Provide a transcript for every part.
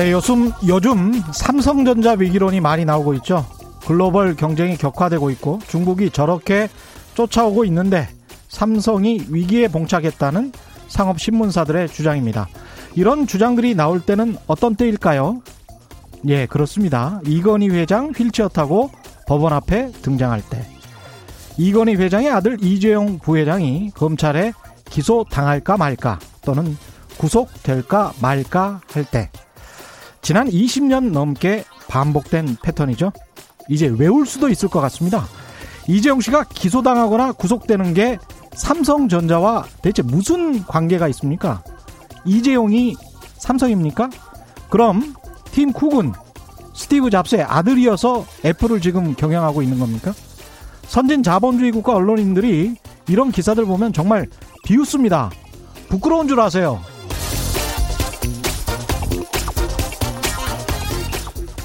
네, 요즘, 요즘 삼성전자 위기론이 많이 나오고 있죠. 글로벌 경쟁이 격화되고 있고 중국이 저렇게 쫓아오고 있는데 삼성이 위기에 봉착했다는 상업신문사들의 주장입니다. 이런 주장들이 나올 때는 어떤 때일까요? 예, 그렇습니다. 이건희 회장 휠체어 타고 법원 앞에 등장할 때. 이건희 회장의 아들 이재용 부회장이 검찰에 기소 당할까 말까 또는 구속될까 말까 할 때. 지난 20년 넘게 반복된 패턴이죠. 이제 외울 수도 있을 것 같습니다. 이재용 씨가 기소당하거나 구속되는 게 삼성전자와 대체 무슨 관계가 있습니까? 이재용이 삼성입니까? 그럼 팀 쿡은 스티브 잡스의 아들이어서 애플을 지금 경영하고 있는 겁니까? 선진 자본주의 국가 언론인들이 이런 기사들 보면 정말 비웃습니다. 부끄러운 줄 아세요.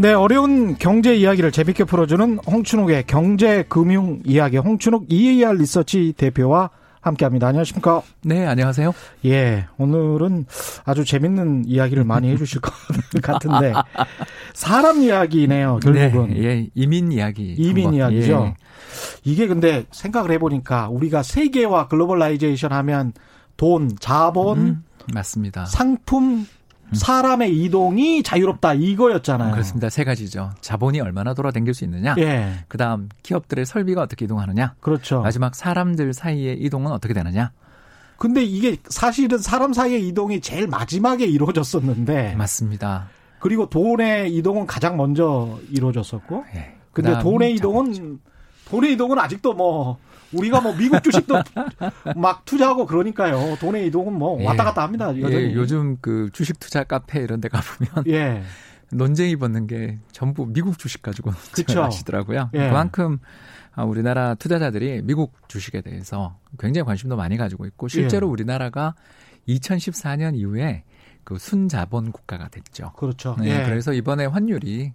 네, 어려운 경제 이야기를 재밌게 풀어주는 홍춘욱의 경제 금융 이야기 홍춘욱 EAR 리서치 대표와 함께합니다. 안녕하십니까? 네, 안녕하세요. 예, 오늘은 아주 재밌는 이야기를 많이 해주실 것 같은데 사람 이야기네요. 결국은 네, 예, 이민 이야기. 이민 이야기죠. 예. 이게 근데 생각을 해보니까 우리가 세계화 globalization 하면 돈, 자본, 음, 맞습니다. 상품, 사람의 이동이 자유롭다 이거였잖아요. 그렇습니다. 세 가지죠. 자본이 얼마나 돌아다닐 수 있느냐. 예. 그다음 기업들의 설비가 어떻게 이동하느냐. 그렇죠. 마지막 사람들 사이의 이동은 어떻게 되느냐. 근데 이게 사실은 사람 사이의 이동이 제일 마지막에 이루어졌었는데. 맞습니다. 그리고 돈의 이동은 가장 먼저 이루어졌었고. 예. 근데 돈의 이동은. 돈의 이동은 아직도 뭐 우리가 뭐 미국 주식도 막 투자하고 그러니까요. 돈의 이동은 뭐 예. 왔다 갔다 합니다. 예, 여전히. 예, 요즘 그 주식 투자 카페 이런 데 가보면 예. 논쟁이 붙는 게 전부 미국 주식 가지고 하시더라고요. 예. 그만큼 아, 우리나라 투자자들이 미국 주식에 대해서 굉장히 관심도 많이 가지고 있고 실제로 예. 우리나라가 2014년 이후에 그 순자본 국가가 됐죠. 그렇죠. 네, 예. 그래서 이번에 환율이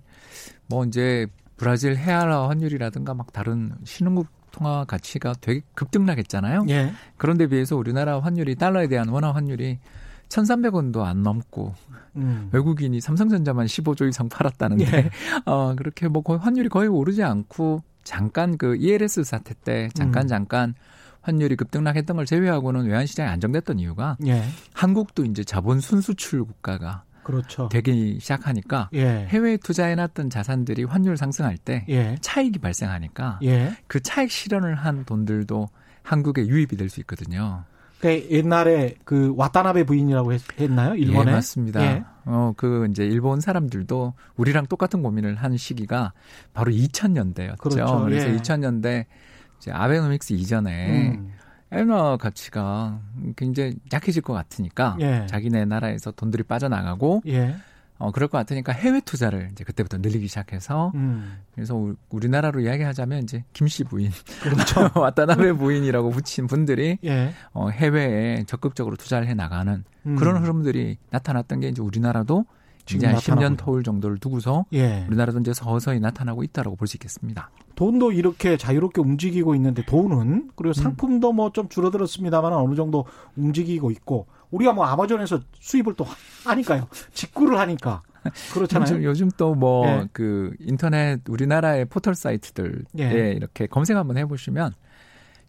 뭐 이제 브라질 헤아라 환율이라든가 막 다른 신흥국 통화 가치가 되게 급등락했잖아요. 예. 그런데 비해서 우리나라 환율이 달러에 대한 원화 환율이 1,300원도 안 넘고 음. 외국인이 삼성전자만 15조 이상 팔았다는데 예. 어 그렇게 뭐 거의 환율이 거의 오르지 않고 잠깐 그 ELS 사태 때 잠깐 음. 잠깐 환율이 급등락했던 걸 제외하고는 외환 시장이 안정됐던 이유가 예. 한국도 이제 자본 순수출 국가가 그렇죠. 되기 시작하니까 예. 해외에 투자해놨던 자산들이 환율 상승할 때 예. 차익이 발생하니까 예. 그 차익 실현을 한 돈들도 한국에 유입이 될 수 있거든요. 그 옛날에 그 와타나베 부인이라고 했, 나요 일본에? 예, 맞습니다. 예. 어, 그 이제 일본 사람들도 우리랑 똑같은 고민을 한 시기가 바로 2000년대였죠. 그렇죠. 그래서 예. 2000년대 이제 아베노믹스 이전에 음. 엔화 가치가 굉장히 약해질 것 같으니까 예. 자기네 나라에서 돈들이 빠져나가고 예. 어 그럴 것 같으니까 해외 투자를 이제 그때부터 늘리기 시작해서 음. 그래서 우리나라로 이야기하자면 이제 김씨 부인 그렇죠. 왔다나베 부인이라고 붙인 분들이 예. 어 해외에 적극적으로 투자를 해 나가는 음. 그런 흐름들이 나타났던 게 이제 우리나라도 이제 한 10년 터울 정도를 두고서 예. 우리나라도 이제 서서히 나타나고 있다라고 볼 수 있겠습니다. 돈도 이렇게 자유롭게 움직이고 있는데 돈은 그리고 음. 상품도 뭐좀 줄어들었습니다만 어느 정도 움직이고 있고 우리가 뭐 아마존에서 수입을 또 하니까요. 직구를 하니까. 그렇잖아요. 요즘, 요즘 또 뭐그 예. 인터넷 우리나라의 포털 사이트들에 예. 이렇게 검색 한번 해 보시면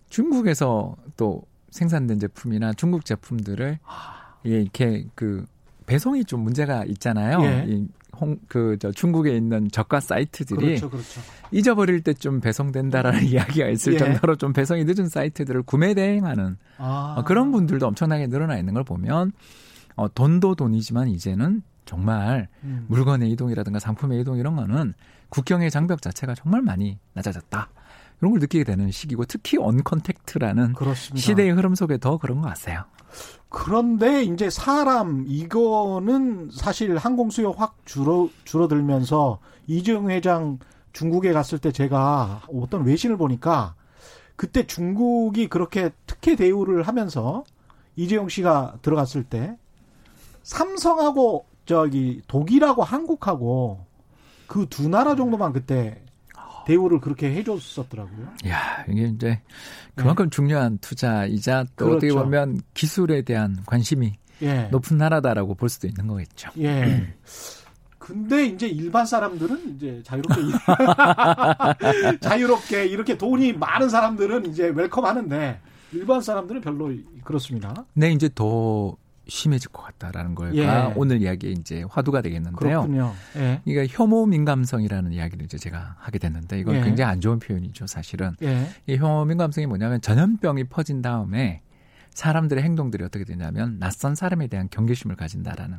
중국에서 또 생산된 제품이나 중국 제품들을 아. 예, 이렇게 그 배송이 좀 문제가 있잖아요. 예. 이 홍, 그, 저, 중국에 있는 저가 사이트들이 그렇죠, 그렇죠. 잊어버릴 때 좀 배송된다라는 이야기가 있을 예. 정도로 좀 배송이 늦은 사이트들을 구매 대행하는 아. 어, 그런 분들도 엄청나게 늘어나 있는 걸 보면 어, 돈도 돈이지만 이제는 정말 음. 물건의 이동이라든가 상품의 이동 이런 거는 국경의 장벽 자체가 정말 많이 낮아졌다. 이런 걸 느끼게 되는 시기고 특히 언컨택트라는 시대의 흐름 속에 더 그런 것 같아요. 그런데 이제 사람 이거는 사실 항공 수요 확 줄어 줄어들면서 이재용 회장 중국에 갔을 때 제가 어떤 외신을 보니까 그때 중국이 그렇게 특혜 대우를 하면서 이재용 씨가 들어갔을 때 삼성하고 저기 독일하고 한국하고 그 두 나라 정도만 그때 대우를 그렇게 해줬었더라고요. 야 이게 이제 그만큼 네. 중요한 투자이자 또 그렇죠. 어떻게 보면 기술에 대한 관심이 예. 높은 나라다라고 볼 수도 있는 거겠죠. 예. 근데 이제 일반 사람들은 이제 자유롭게 자유롭게 이렇게 돈이 많은 사람들은 이제 welcome 하는데 일반 사람들은 별로 그렇습니다. 네, 이제 더 심해질 것 같다라는 거가 예. 오늘 이야기의 이제 화두가 되겠는데요. 그렇군요. 예. 그러니까 혐오 민감성이라는 이야기를 이제 제가 하게 됐는데 이건 예. 굉장히 안 좋은 표현이죠, 사실은. 예. 이 혐오 민감성이 뭐냐면 전염병이 퍼진 다음에 사람들의 행동들이 어떻게 되냐면 낯선 사람에 대한 경계심을 가진다라는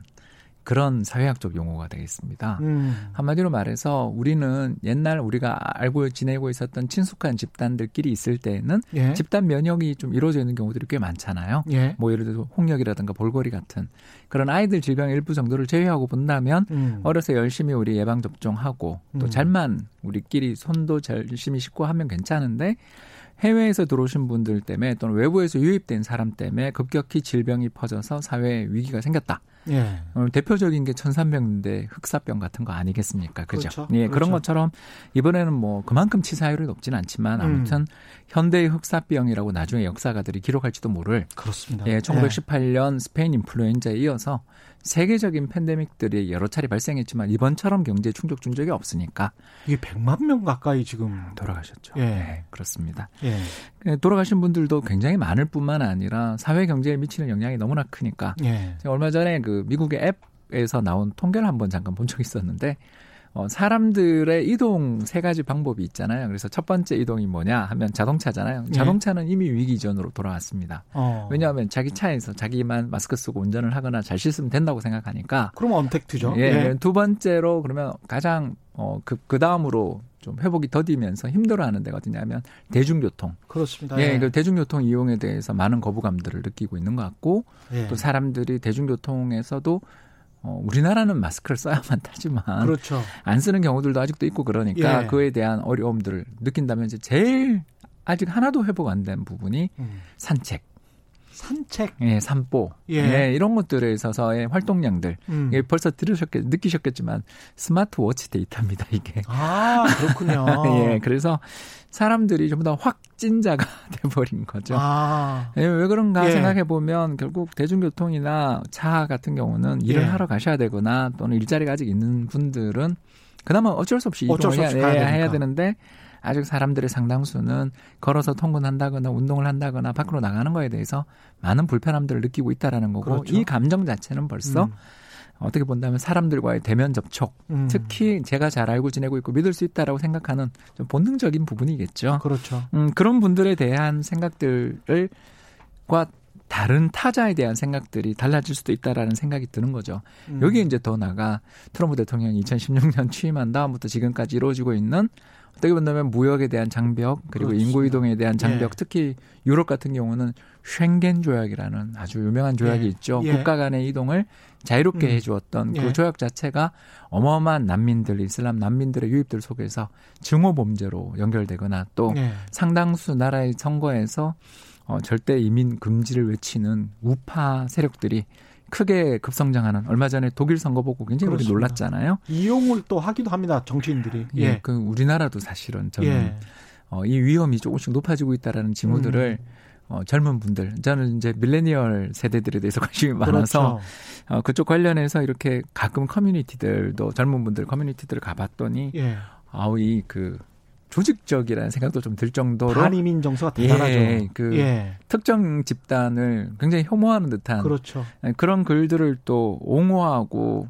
그런 사회학적 용어가 되겠습니다. 음. 한마디로 말해서 우리는 옛날 우리가 알고 지내고 있었던 친숙한 집단들끼리 있을 때는 예. 집단 면역이 좀 이루어져 있는 경우들이 꽤 많잖아요. 예. 뭐 예를 들어서 홍역이라든가 볼거리 같은 그런 아이들 질병 일부 정도를 제외하고 본다면 음. 어려서 열심히 우리 예방 접종하고 또 음. 잘만 우리끼리 손도 열심히 씻고 하면 괜찮은데 해외에서 들어오신 분들 때문에 또는 외부에서 유입된 사람 때문에 급격히 질병이 퍼져서 사회에 위기가 생겼다. 예. 어, 대표적인 게 천산병인데 흑사병 같은 거 아니겠습니까? 그죠? 그렇죠. 예, 그렇죠. 그런 것처럼 이번에는 뭐 그만큼 치사율이 높진 않지만 아무튼 음. 현대의 흑사병이라고 나중에 역사가들이 기록할지도 모를 그렇습니다. 예, 1918년 예. 스페인 인플루엔자에 이어서 세계적인 팬데믹들이 여러 차례 발생했지만 이번처럼 경제 충격 준 적이 없으니까 이게 100만 명 가까이 지금 돌아가셨죠. 예, 네, 그렇습니다. 예. 예. 돌아가신 분들도 굉장히 많을 뿐만 아니라 사회 경제에 미치는 영향이 너무나 크니까 예. 얼마 전에 그 미국의 앱에서 나온 통계를 한번 잠깐 본 적이 있었는데 어, 사람들의 이동 세 가지 방법이 있잖아요. 그래서 첫 번째 이동이 뭐냐 하면 자동차잖아요. 네. 자동차는 이미 위기 전으로 돌아왔습니다. 어. 왜냐하면 자기 차에서 자기만 마스크 쓰고 운전을 하거나 잘 씻으면 된다고 생각하니까. 그럼 언택트죠. 예. 네. 두 번째로 그러면 가장 어, 그, 그 다음으로 좀 회복이 더디면서 힘들어하는 데가 어디냐면 대중교통. 그렇습니다. 예, 예. 그 대중교통 이용에 대해서 많은 거부감들을 느끼고 있는 것 같고 예. 또 사람들이 대중교통에서도 어, 우리나라는 마스크를 써야만 타지만 그렇죠. 안 쓰는 경우들도 아직도 있고 그러니까 예. 그에 대한 어려움들을 느낀다면 이제 제일 아직 하나도 회복 안 된 부분이 음. 산책. 산책, 예, 산보, 예. 예 이런 것들에 있어서의 활동량들, 음. 예, 벌써 들으셨겠, 느끼셨겠지만 스마트워치 데이터입니다 이게. 아 그렇군요. 예, 그래서 사람들이 전부 다 확진자가 돼버린 거죠. 아. 예, 왜 그런가 예. 생각해 보면 결국 대중교통이나 차 같은 경우는 일을 예. 하러 가셔야 되거나 또는 일자리가 아직 있는 분들은 그나마 어쩔 수 없이 이동을 해야, 해야 되는데 아직 사람들의 상당수는 걸어서 통근한다거나 운동을 한다거나 밖으로 나가는 거에 대해서 많은 불편함들을 느끼고 있다라는 거고 그렇죠. 이 감정 자체는 벌써 음. 어떻게 본다면 사람들과의 대면 접촉, 음. 특히 제가 잘 알고 지내고 있고 믿을 수 있다라고 생각하는 좀 본능적인 부분이겠죠. 그렇죠. 음, 그런 분들에 대한 생각들을 과 다른 타자에 대한 생각들이 달라질 수도 있다라는 생각이 드는 거죠. 음. 여기 이제 더 나가 트럼프 대통령이 2016년 취임한 다음부터 지금까지 이루어지고 있는 어떻게 본다면 무역에 대한 장벽 그리고 그렇습니다. 인구 이동에 대한 장벽 예. 특히 유럽 같은 경우는 쉥겐 조약이라는 아주 유명한 조약이 예. 있죠. 예. 국가 간의 이동을 자유롭게 음. 해주었던 그 예. 조약 자체가 어마어마한 난민들 이슬람 난민들의 유입들 속에서 증오 범죄로 연결되거나 또 예. 상당수 나라의 선거에서 어, 절대 이민 금지를 외치는 우파 세력들이 크게 급성장하는 얼마 전에 독일 선거 보고 굉장히 우리 놀랐잖아요. 이용을 또 하기도 합니다. 정치인들이. 예, 예. 그 우리나라도 사실은 저는 예. 어, 이 위험이 조금씩 높아지고 있다라는 징후들을 음. 어, 젊은 분들, 저는 이제 밀레니얼 세대들에 대해서 관심이 많아서 그렇죠. 어, 그쪽 관련해서 이렇게 가끔 커뮤니티들도 젊은 분들 커뮤니티들을 가봤더니 예. 아우 이그 조직적이라는 생각도 좀 들 정도로 반이민 정서가 대단하죠. 예, 그 예. 특정 집단을 굉장히 혐오하는 듯한 그렇죠. 예, 그런 글들을 또 옹호하고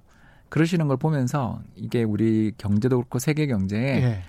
그러시는 걸 보면서 이게 우리 경제도 그렇고 세계 경제에 예.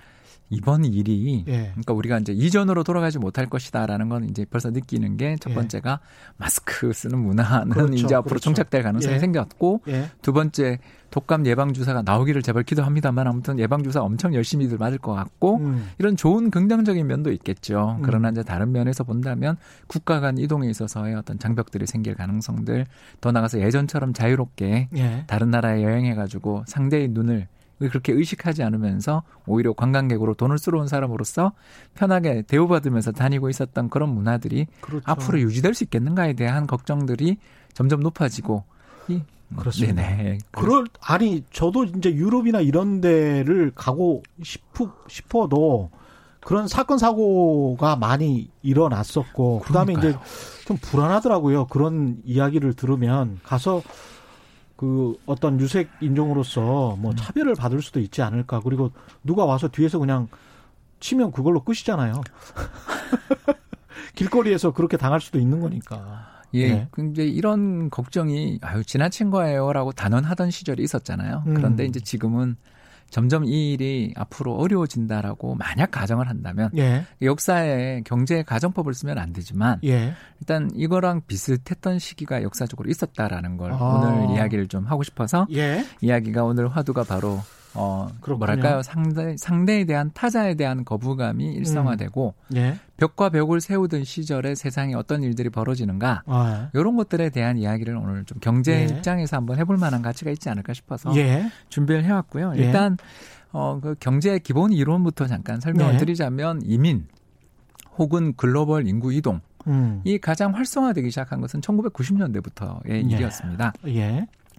이번 일이 예. 그러니까 우리가 이제 이전으로 돌아가지 못할 것이다라는 건 이제 벌써 느끼는 게첫 예. 번째가 예. 마스크 쓰는 문화는 그렇죠. 이제 앞으로 그렇죠. 종착될 가능성이 예. 생겼고 예. 두 번째 독감 예방 주사가 나오기를 제발 기도합니다만 아무튼 예방 주사 엄청 열심히들 맞을 것 같고 음. 이런 좋은 긍정적인 면도 있겠죠. 음. 그러나 이제 다른 면에서 본다면 국가 간 이동에 있어서의 어떤 장벽들이 생길 가능성들 더 나가서 예전처럼 자유롭게 예. 다른 나라에 여행해 가지고 상대의 눈을 그렇게 의식하지 않으면서 오히려 관광객으로 돈을 쓰러 온 사람으로서 편하게 대우받으면서 다니고 있었던 그런 문화들이 그렇죠. 앞으로 유지될 수 있겠는가에 대한 걱정들이 점점 높아지고 이 그렇습니다. 네네. 그럴 아니 저도 이제 유럽이나 이런 데를 가고 싶어 싶어도 그런 사건 사고가 많이 일어났었고 그다음에 이제 좀 불안하더라고요. 그런 이야기를 들으면 가서 그 어떤 유색 인종으로서 뭐 음. 차별을 받을 수도 있지 않을까. 그리고 누가 와서 뒤에서 그냥 치면 그걸로 끝이잖아요. 길거리에서 그렇게 당할 수도 있는 거니까. 예. 네. 근데 이런 걱정이 아유 지나친 거예요라고 단언하던 시절이 있었잖아요. 음. 그런데 이제 지금은 점점 이 일이 앞으로 어려워진다라고 만약 가정을 한다면 예. 역사에 경제 가정법을 쓰면 안 되지만 예. 일단 이거랑 비슷했던 시기가 역사적으로 있었다라는 걸 아. 오늘 이야기를 좀 하고 싶어서 예. 이야기가 오늘 화두가 바로 어 그렇군요. 뭐랄까요 상대 상대에 대한 타자에 대한 거부감이 일상화되고 음. 예. 벽과 벽을 세우던 시절에 세상에 어떤 일들이 벌어지는가 아, 예. 이런 것들에 대한 이야기를 오늘 좀 경제 예. 입장에서 한번 해볼 만한 가치가 있지 않을까 싶어서 예. 준비를 해왔고요. 예. 일단 어 그 경제의 기본 이론부터 잠깐 설명을 네. 드리자면 이민 혹은 글로벌 인구 이동 음. 이 가장 활성화되기 시작한 것은 1990년대부터의 예. 일이었습니다.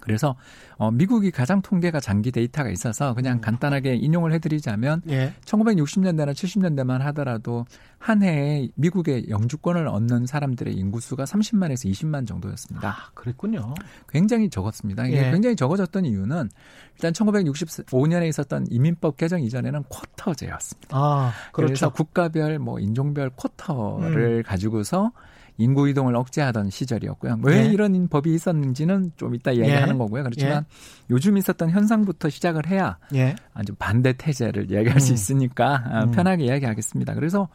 예. 그래서 어, 미국이 가장 통계가 장기 데이터가 있어서 그냥 음. 간단하게 인용을 해드리자면 예. 1960년대나 70년대만 하더라도 한 해에 미국의 영주권을 얻는 사람들의 인구수가 30만에서 20만 정도였습니다. 아, 그랬군요. 굉장히 적었습니다. 이게 예. 굉장히 적어졌던 이유는 일단 1965년에 있었던 이민법 개정 이전에는 쿼터제였습니다. 아, 그렇죠. 그래서 국가별 뭐 인종별 쿼터를 음. 가지고서 인구 이동을 억제하던 시절이었고요. 왜 네. 이런 법이 있었는지는 좀 이따 이야기하는 예. 거고요. 그렇지만 예. 요즘 있었던 현상부터 시작을 해야 예. 아주 반대 태제를 이야기할 음. 수 있으니까 아, 음. 편하게 이야기하겠습니다. 그래서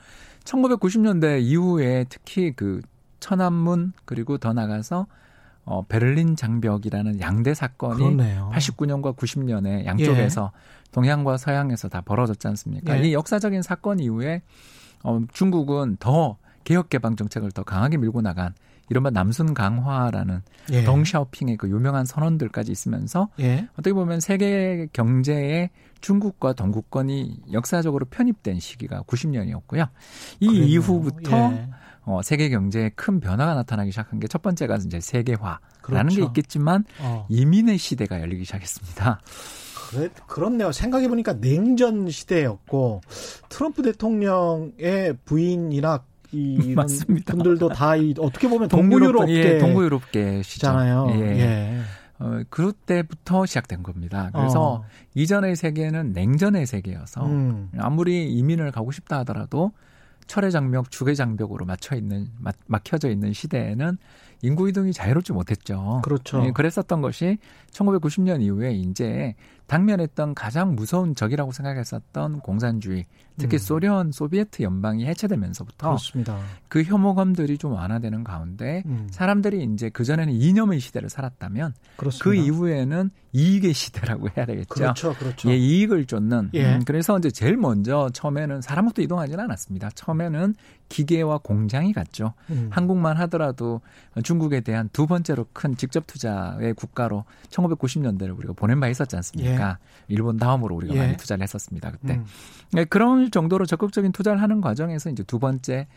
1990년대 이후에 특히 그 천안문 그리고 더 나가서 어, 베를린 장벽이라는 양대 사건이 그렇네요. 89년과 90년에 양쪽에서 예. 동양과 서양에서 다 벌어졌지 않습니까? 예. 이 역사적인 사건 이후에 어, 중국은 더 개혁 개방 정책을 더 강하게 밀고 나간 이른바 남순 강화라는 예. 덩샤오핑의 그 유명한 선언들까지 있으면서 예. 어떻게 보면 세계 경제에 중국과 동구권이 역사적으로 편입된 시기가 90년이었고요. 이 그랬네요. 이후부터 예. 어, 세계 경제에 큰 변화가 나타나기 시작한 게 첫 번째가 이제 세계화라는 그렇죠. 게 있겠지만 어. 이민의 시대가 열리기 시작했습니다. 그래, 그렇네요. 생각해 보니까 냉전 시대였고, 트럼프 대통령의 부인이나 이 맞습니다. 분들도 다 이, 어떻게 보면 동구유럽계 예, 동구유럽계시잖아요. 예. 예. 어, 그때부터 시작된 겁니다. 그래서 어. 이전의 세계는 냉전의 세계여서 음. 아무리 이민을 가고 싶다 하더라도 철의 장벽, 주의 장벽으로 맞춰 있는 막, 막혀져 있는 시대에는 인구 이동이 자유롭지 못했죠. 그렇죠. 네, 그랬었던 것이 1990년 이후에 이제 당면했던 가장 무서운 적이라고 생각했었던 공산주의, 특히 음. 소련, 소비에트 연방이 해체되면서부터 그렇습니다. 그 혐오감들이 좀 완화되는 가운데 음. 사람들이 이제 그 전에는 이념의 시대를 살았다면 그 그렇습니다. 그 이후에는 이익의 시대라고 해야 되겠죠. 그렇죠, 그렇죠. 예, 이익을 쫓는. 예. 음, 그래서 이제 제일 먼저 처음에는 사람부터 이동하지는 않았습니다. 처음에는 기계와 공장이 갔죠. 음. 한국만 하더라도 중국에 대한 두 번째로 큰 직접 투자의 국가로 1990년대를 우리가 보낸 바 있었지 않습니까? 예. 일본 다음으로 우리가 예. 많이 투자를 했었습니다. 그때. 음. 네, 그런 정도로 적극적인 투자를 하는 과정에서 이제 두 번째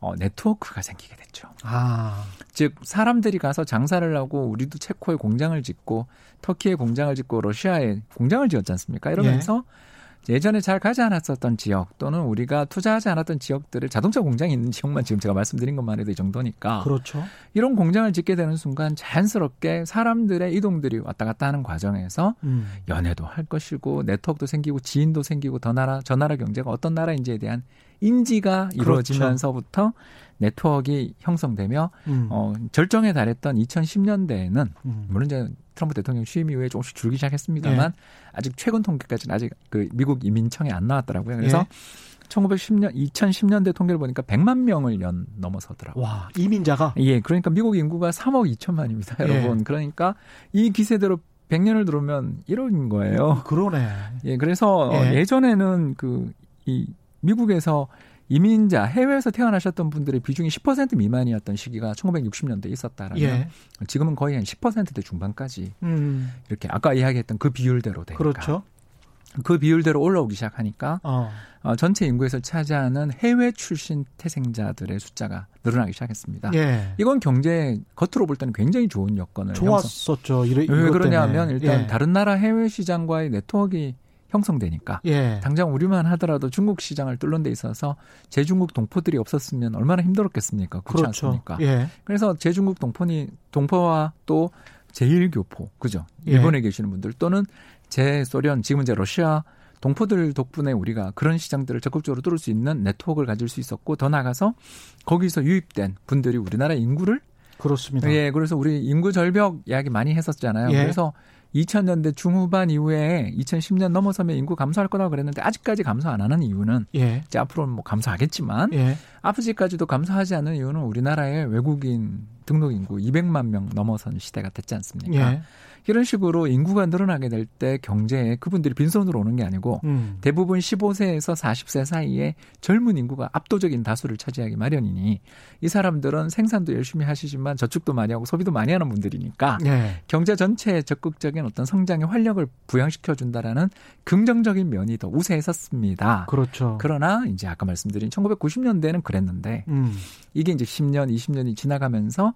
어, 네트워크가 생기게 됐죠. 아. 즉 사람들이 가서 장사를 하고 우리도 체코에 공장을 짓고 터키에 공장을 짓고 러시아에 공장을 지었지 않습니까? 이러면서 예. 예전에 잘 가지 않았었던 지역 또는 우리가 투자하지 않았던 지역들을 자동차 공장이 있는 지역만 지금 제가 말씀드린 것만 해도 이 정도니까. 그렇죠. 이런 공장을 짓게 되는 순간 자연스럽게 사람들의 이동들이 왔다 갔다 하는 과정에서 음. 연애도 할 것이고 네트워크도 생기고 지인도 생기고 더 나라 저 나라 경제가 어떤 나라인지에 대한 인지가 그렇죠. 이루어지면서부터 네트워크가 형성되며 음. 어, 절정에 달했던 2010년대에는 음. 물론 이제 트럼프 대통령 취임 이후에 조금씩 줄기 시작했습니다만 예. 아직 최근 통계까지는 아직 그 미국 이민청에 안 나왔더라고요. 그래서 예. 1910년 2010년대 통계를 보니까 100만 명을 연 넘어서더라고요. 와, 이민자가 예, 그러니까 미국 인구가 3억 2천만입니다, 예. 여러분. 예. 그러니까 이 기세대로 100년을 들어오면 1억인 거예요. 그러네. 예, 그래서 예. 예전에는 그 이 미국에서 이민자 해외에서 태어나셨던 분들의 비중이 10% 미만이었던 시기가 1960년대에 있었다라면 예. 지금은 거의 한 10%대 중반까지 음. 이렇게 아까 이야기했던 그 비율대로 되니까 그렇죠. 그 비율대로 올라오기 시작하니까 어. 어, 전체 인구에서 차지하는 해외 출신 태생자들의 숫자가 늘어나기 시작했습니다. 예. 이건 경제 겉으로 볼 때는 굉장히 좋은 여건을 좋았었죠. 이래, 왜 그러냐면 일단 예. 다른 나라 해외 시장과의 네트워크가 형성되니까 예. 당장 우리만 하더라도 중국 시장을 뚫는 데 있어서 제중국 동포들이 없었으면 얼마나 힘들었겠습니까? 그렇지 그렇죠. 않습니까? 예. 그래서 제중국 동포니 동포와 또 제일교포 그죠? 예. 일본에 계시는 분들 또는 제 소련 지금은 이제 러시아 동포들 덕분에 우리가 그런 시장들을 적극적으로 뚫을 수 있는 네트워크를 가질 수 있었고 더 나가서 거기서 유입된 분들이 우리나라 인구를 그렇습니다. 예, 그래서 우리 인구 절벽 이야기 많이 했었잖아요. 예. 그래서 2000년대 중후반 이후에 2010년 넘어서면 인구 감소할 거라고 그랬는데 아직까지 감소 안 하는 이유는 예. 이제 앞으로는 뭐 감소하겠지만 예. 아프지까지도 감소하지 않는 이유는 우리나라의 외국인 등록 인구 200만 명 넘어선 시대가 됐지 않습니까? 예. 이런 식으로 인구가 늘어나게 될 때 경제에 그분들이 빈손으로 오는 게 아니고 음. 대부분 15세에서 40세 사이에 젊은 인구가 압도적인 다수를 차지하기 마련이니 이 사람들은 생산도 열심히 하시지만 저축도 많이 하고 소비도 많이 하는 분들이니까 네. 경제 전체에 적극적인 어떤 성장의 활력을 부양시켜 준다라는 긍정적인 면이 더 우세했었습니다. 그렇죠. 그러나 이제 아까 말씀드린 1990년대는 그랬는데 음. 이게 이제 10년, 20년이 지나가면서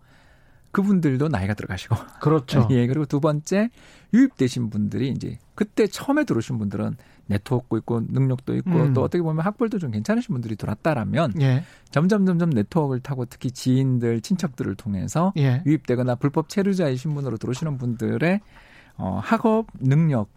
그분들도 나이가 들어가시고. 그렇죠. 예, 그리고 두 번째 유입되신 분들이 이제 그때 처음에 들어오신 분들은 네트워크 있고 능력도 있고 음. 또 어떻게 보면 학벌도 좀 괜찮으신 분들이 들어왔다라면 예. 점점 점점 네트워크를 타고 특히 지인들, 친척들을 통해서 예. 유입되거나 불법 체류자의 신분으로 들어오시는 분들의 어, 학업 능력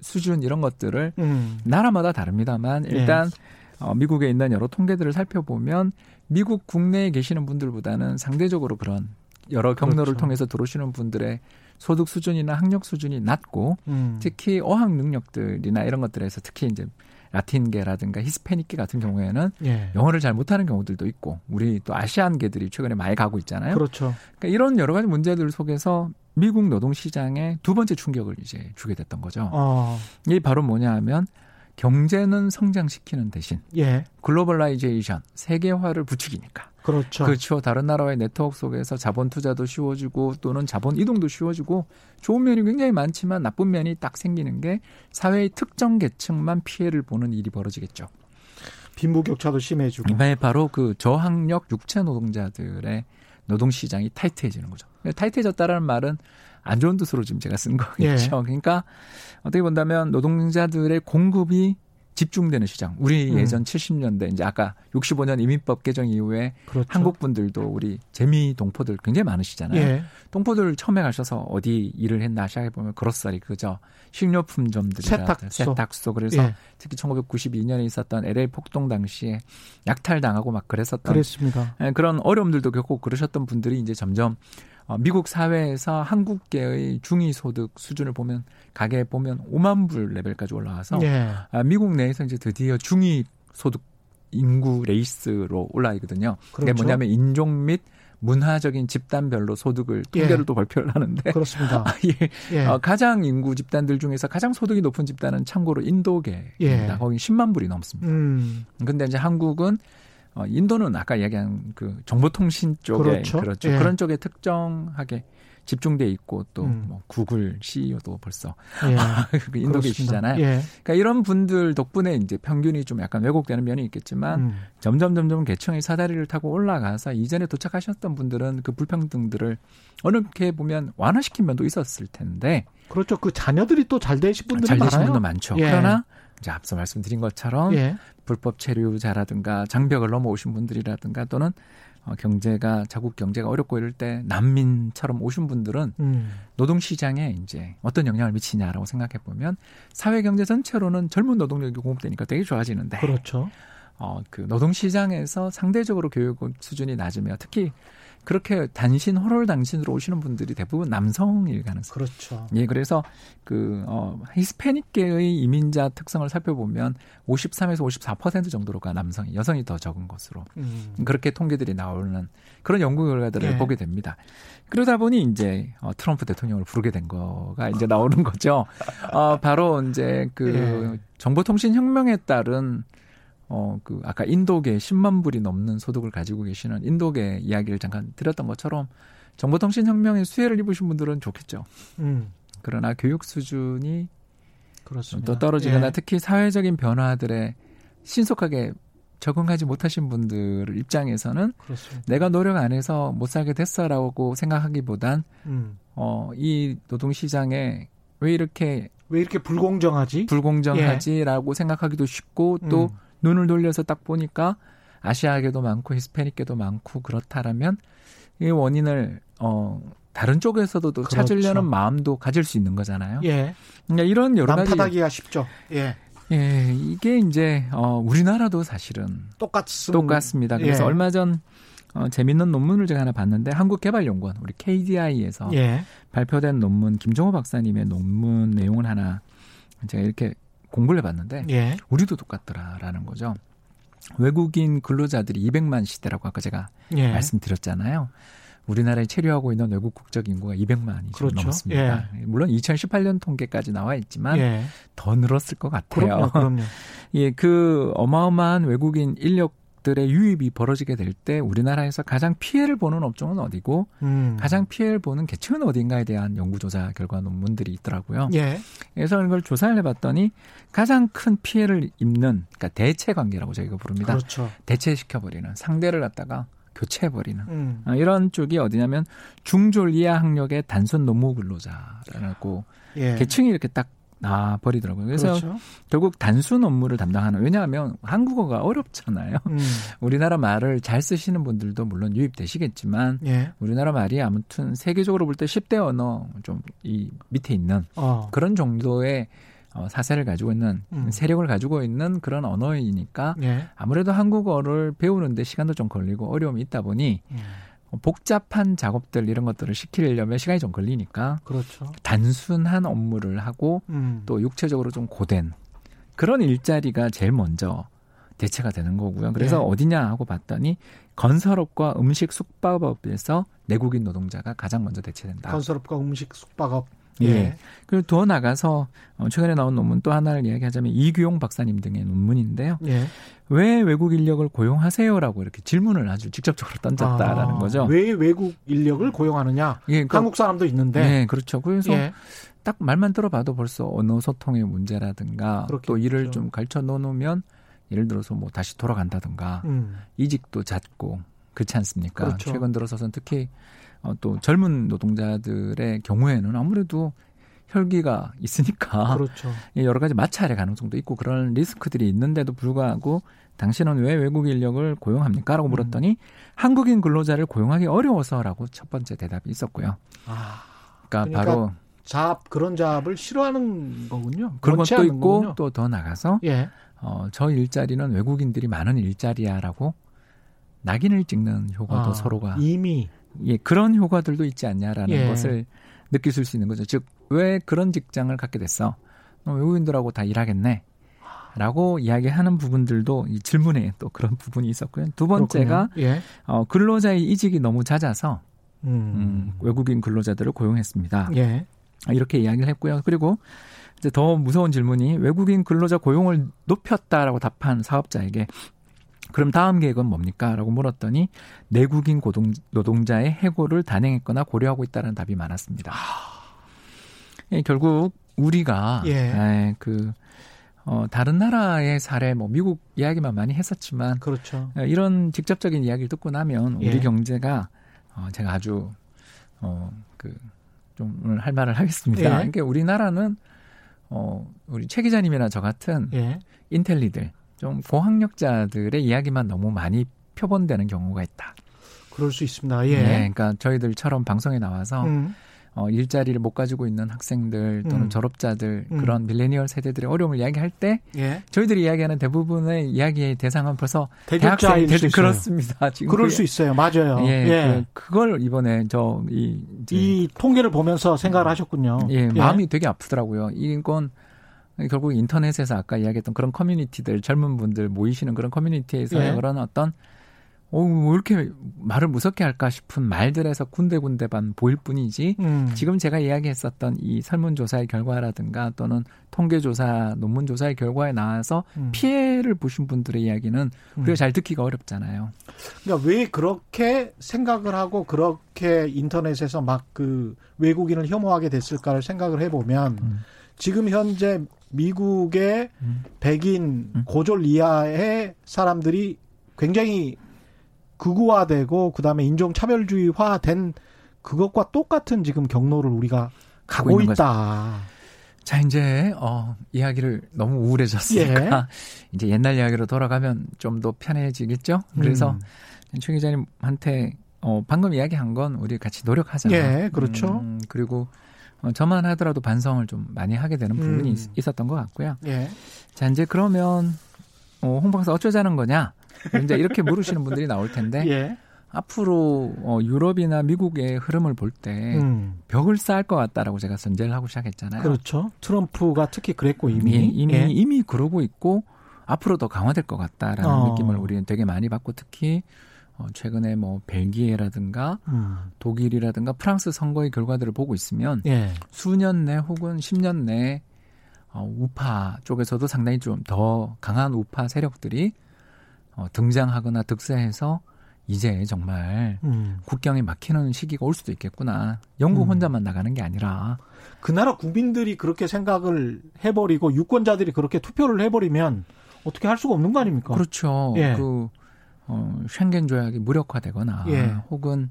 수준 이런 것들을 음. 나라마다 다릅니다만 일단 예. 어, 미국에 있는 여러 통계들을 살펴보면 미국 국내에 계시는 분들보다는 상대적으로 그런 여러 경로를 그렇죠. 통해서 들어오시는 분들의 소득 수준이나 학력 수준이 낮고 음. 특히 어학 능력들이나 이런 것들에서 특히 이제 라틴계라든가 히스패닉계 같은 경우에는 예. 영어를 잘 못하는 경우들도 있고 우리 또 아시안계들이 최근에 많이 가고 있잖아요. 그렇죠. 그러니까 이런 여러 가지 문제들 속에서 미국 노동 시장에 두 번째 충격을 이제 주게 됐던 거죠. 어. 이게 바로 뭐냐 하면 경제는 성장시키는 대신 예. globalization 세계화를 부추기니까 그렇죠. 그렇죠. 다른 나라와의 네트워크 속에서 자본 투자도 쉬워지고 또는 자본 이동도 쉬워지고 좋은 면이 굉장히 많지만 나쁜 면이 딱 생기는 게 사회의 특정 계층만 피해를 보는 일이 벌어지겠죠. 빈부격차도 심해지고. 이번에 바로 그 저학력 육체 노동자들의 노동 시장이 타이트해지는 거죠. 타이트해졌다라는 말은 안 좋은 뜻으로 지금 제가 쓴 거겠죠. 예. 그러니까 어떻게 본다면 노동자들의 공급이 집중되는 시장. 우리 음. 예전 70년대 이제 아까 65년 이민법 개정 이후에 그렇죠. 한국 분들도 우리 재미 동포들 굉장히 많으시잖아요. 예. 동포들 처음에 가셔서 어디 일을 했나 시작해 보면 그로서리 그죠. 식료품점들이 세탁소. 세탁소. 그래서 예. 특히 1992년에 있었던 LA 폭동 당시에 약탈당하고 막 그랬었던 그랬습니다. 예, 그런 어려움들도 겪고 그러셨던 분들이 이제 점점 어, 미국 사회에서 한국계의 중위소득 수준을 보면 가게 보면 5만 불 레벨까지 올라와서 예. 아, 미국 내에서 이제 드디어 중위 소득 인구 레이스로 올라 있거든요. 그렇죠. 그게 뭐냐면 인종 및 문화적인 집단별로 소득을 통계를 예. 또 발표를 하는데 그렇습니다. 예. 예. 어, 가장 인구 집단들 중에서 가장 소득이 높은 집단은 참고로 인도계입니다. 예. 거기 10만 불이 넘습니다. 음. 근데 이제 한국은 어, 인도는 아까 이야기한 그 정보통신 쪽에 그렇죠. 그렇죠. 예. 그런 쪽에 특정하게 집중돼 있고 또뭐 음. 뭐 구글 CEO도 벌써 예. 그 인도 계시잖아요. 예. 그러니까 이런 분들 덕분에 이제 평균이 좀 약간 왜곡되는 면이 있겠지만 음. 점점 점점 계층의 사다리를 타고 올라가서 이전에 도착하셨던 분들은 그 불평등들을 어느게 보면 완화시킨 면도 있었을 텐데 그렇죠. 그 자녀들이 또 잘 되신 분들이 잘 되신 분도 많죠. 예. 그러나 이제 앞서 말씀드린 것처럼 예. 불법 체류자라든가 장벽을 넘어오신 분들이라든가 또는 어, 경제가 자국 경제가 어렵고 이럴 때 난민처럼 오신 분들은 음. 노동 시장에 이제 어떤 영향을 미치냐라고 생각해 보면 사회 경제 전체로는 젊은 노동력이 공급되니까 되게 좋아지는데 그렇죠. 어, 그 노동 시장에서 상대적으로 교육 수준이 낮으며 특히 그렇게 단신 호롤 당신으로 오시는 분들이 대부분 남성일 가능성. 그렇죠. 예, 그래서 그 어, 히스패닉계의 이민자 특성을 살펴보면 53에서 54% 정도로가 남성이 여성이 더 적은 것으로 음. 그렇게 통계들이 나오는 그런 연구 결과들을 예. 보게 됩니다. 그러다 보니 이제 어, 트럼프 대통령을 부르게 된 거가 이제 나오는 거죠. 어, 바로 이제 그 예. 정보통신 혁명에 따른 어, 그, 아까 인도계 10만 불이 넘는 소득을 가지고 계시는 인도계 이야기를 잠깐 드렸던 것처럼 정보통신 혁명의 수혜를 입으신 분들은 좋겠죠. 음. 그러나 교육 수준이 그렇습니다. 또 떨어지거나 예. 특히 사회적인 변화들에 신속하게 적응하지 못하신 분들 입장에서는 그렇습니다. 내가 노력 안 해서 못 살게 됐어라고 생각하기보단 음. 어, 이 노동 시장에 왜 이렇게 왜 이렇게 불공정하지? 불공정하지라고 예. 생각하기도 쉽고 또 음. 눈을 돌려서 딱 보니까 아시아계도 많고 히스패닉계도 많고 그렇다라면 이 원인을 어 다른 쪽에서도 또 그렇죠. 찾으려는 마음도 가질 수 있는 거잖아요. 예. 그러니까 이런 여러 가지 남탓하기가 쉽죠. 예. 예, 이게 이제 어 우리나라도 사실은 똑같습, 똑같습니다. 그래서 예. 얼마 전 어, 재밌는 논문을 제가 하나 봤는데 한국개발연구원 우리 KDI에서 예. 발표된 논문 김정호 박사님의 논문 내용을 하나 제가 이렇게 공부를 해봤는데 예. 우리도 똑같더라라는 거죠. 외국인 근로자들이 200만 시대라고 아까 제가 예. 말씀드렸잖아요. 우리나라에 체류하고 있는 외국 국적 인구가 200만이 그렇죠. 넘었습니다. 예. 물론 2018년 통계까지 나와 있지만 예. 더 늘었을 것 같아요. 그럼요, 그럼요. 예, 그 어마어마한 외국인 인력 기업들의 유입이 벌어지게 될 때 우리나라에서 가장 피해를 보는 업종은 어디고 음. 가장 피해를 보는 계층은 어딘가에 대한 연구조사 결과 논문들이 있더라고요. 예. 그래서 이걸 조사를 해봤더니 가장 큰 피해를 입는 그러니까 대체 관계라고 저희가 부릅니다. 그렇죠. 대체시켜버리는 상대를 갖다가 교체해버리는 음. 어, 이런 쪽이 어디냐면 중졸 이하 학력의 단순 노무 근로자라고 예. 계층이 이렇게 딱 아, 버리더라고요. 그래서 그렇죠. 결국 단순 업무를 담당하는 왜냐하면 한국어가 어렵잖아요. 음. 우리나라 말을 잘 쓰시는 분들도 물론 유입되시겠지만 예. 우리나라 말이 아무튼 세계적으로 볼 때 10대 언어 좀 이 밑에 있는 어. 그런 정도의 어, 사세를 가지고 있는 음. 세력을 가지고 있는 그런 언어이니까 예. 아무래도 한국어를 배우는데 시간도 좀 걸리고 어려움이 있다 보니 음. 복잡한 작업들 이런 것들을 시키려면 시간이 좀 걸리니까 그렇죠. 단순한 업무를 하고 음. 또 육체적으로 좀 고된 그런 일자리가 제일 먼저 대체가 되는 거고요. 그래서 네. 어디냐 하고 봤더니 건설업과 음식 숙박업에서 내국인 노동자가 가장 먼저 대체된다. 건설업과 음식 숙박업 예. 예. 그리고 더 나가서 어, 최근에 나온 논문 또 하나를 이야기하자면 이규용 박사님 등의 논문인데요. 예. 왜 외국 인력을 고용하세요라고 이렇게 질문을 아주 직접적으로 던졌다라는 아, 거죠. 왜 외국 인력을 고용하느냐? 예, 그러니까, 한국 사람도 있는데. 네, 그렇죠. 그래서 예. 딱 말만 들어봐도 벌써 언어 소통의 문제라든가 그렇겠죠. 또 일을 좀 가르쳐 놓으면 예를 들어서 뭐 다시 돌아간다든가 음. 이직도 잦고 그렇지 않습니까? 그렇죠. 최근 들어서는 특히 어, 또 젊은 노동자들의 경우에는 아무래도 혈기가 있으니까 그렇죠. 예, 여러 가지 마찰의 가능성도 있고 그런 리스크들이 있는데도 불구하고 당신은 왜 외국 인력을 고용합니까?라고 음. 물었더니 음. 한국인 근로자를 고용하기 어려워서라고 첫 번째 대답이 있었고요. 아, 그러니까, 그러니까 바로 잡 그런 잡을 싫어하는 거군요. 그런 것도 있고 또 더 나가서 예. 어, 저 일자리는 외국인들이 많은 일자리야라고 낙인을 찍는 효과도 아, 서로가 이미 예, 그런 효과들도 있지 않냐라는 예. 것을 느낄 수 있는 거죠. 즉, 왜 그런 직장을 갖게 됐어? 외국인들하고 다 일하겠네. 라고 이야기하는 부분들도 이 질문에 또 그런 부분이 있었고요. 두 번째가 예. 어, 근로자의 이직이 너무 잦아서 음. 음, 외국인 근로자들을 고용했습니다. 예. 이렇게 이야기를 했고요. 그리고 이제 더 무서운 질문이 외국인 근로자 고용을 높였다라고 답한 사업자에게 그럼 다음 계획은 뭡니까? 라고 물었더니 내국인 고동, 노동자의 해고를 단행했거나 고려하고 있다는 답이 많았습니다. 예, 결국 우리가 예. 예, 그 어, 다른 나라의 사례, 뭐 미국 이야기만 많이 했었지만 그렇죠. 예, 이런 직접적인 이야기를 듣고 나면 우리 예. 경제가 어, 제가 아주 어, 그좀 오늘 할 말을 하겠습니다. 예. 그러니까 우리나라는 어, 우리 최 기자님이나 저 같은 예. 인텔리들 좀 고학력자들의 이야기만 너무 많이 표본되는 경우가 있다. 그럴 수 있습니다. 예. 네, 그러니까 저희들처럼 방송에 나와서 음. 어, 일자리를 못 가지고 있는 학생들 또는 음. 졸업자들 음. 그런 밀레니얼 세대들의 어려움을 이야기할 때 예. 저희들이 이야기하는 대부분의 이야기의 대상은 벌써 대학생 대 그렇습니다. 지금 그럴 수 있어요. 맞아요. 예, 예. 그, 걸 이번에 저이 이 통계를 보면서 생각을 하셨군요. 예, 예, 마음이 되게 아프더라고요. 이건 결국 인터넷에서 아까 이야기했던 그런 커뮤니티들 젊은 분들 모이시는 그런 커뮤니티에서 예. 그런 어떤 어, 왜 이렇게 말을 무섭게 할까 싶은 말들에서 군데군데 반 보일 뿐이지 음. 지금 제가 이야기했었던 이 설문조사의 결과라든가 또는 통계조사, 논문조사의 결과에 나와서 음. 피해를 보신 분들의 이야기는 우리가 음. 잘 듣기가 어렵잖아요. 그러니까 왜 그렇게 생각을 하고 그렇게 인터넷에서 막 그 외국인을 혐오하게 됐을까를 생각을 해보면 음. 지금 현재 미국의 음. 백인 음. 고졸 이하의 사람들이 굉장히 극우화되고 그다음에 인종 차별주의화된 그것과 똑같은 지금 경로를 우리가 가고 있다. 자, 이제, 어, 이야기를 너무 우울해졌으니까, 예. 이제 옛날 이야기로 돌아가면 좀 더 편해지겠죠? 그래서, 음. 최 기자님한테, 어, 방금 이야기한 건 우리 같이 노력하자. 예, 그렇죠. 음, 그리고, 어, 저만 하더라도 반성을 좀 많이 하게 되는 부분이 음. 있, 었던 것 같고요. 예. 자, 이제 그러면, 어, 홍 박사 어쩌자는 거냐? 이제 이렇게 물으시는 분들이 나올 텐데 예. 앞으로 어, 유럽이나 미국의 흐름을 볼때 음. 벽을 쌓을 것 같다라고 제가 선제를 하고 시작했잖아요. 그렇죠. 트럼프가 특히 그랬고 이미 예, 이미 예. 이미 그러고 있고 앞으로 더 강화될 것 같다라는 어. 느낌을 우리는 되게 많이 받고 특히 어, 최근에 뭐 벨기에라든가 음. 독일이라든가 프랑스 선거의 결과들을 보고 있으면 예. 수년 내 혹은 10년 내 어, 우파 쪽에서도 상당히 좀 더 강한 우파 세력들이 어, 등장하거나 득세해서 이제 정말 음. 국경이 막히는 시기가 올 수도 있겠구나. 영국 음. 혼자만 나가는 게 아니라 그 나라 국민들이 그렇게 생각을 해버리고 유권자들이 그렇게 투표를 해버리면 어떻게 할 수가 없는 거 아닙니까? 그렇죠. 예. 그 어, 쉥겐 조약이 무력화되거나 예. 혹은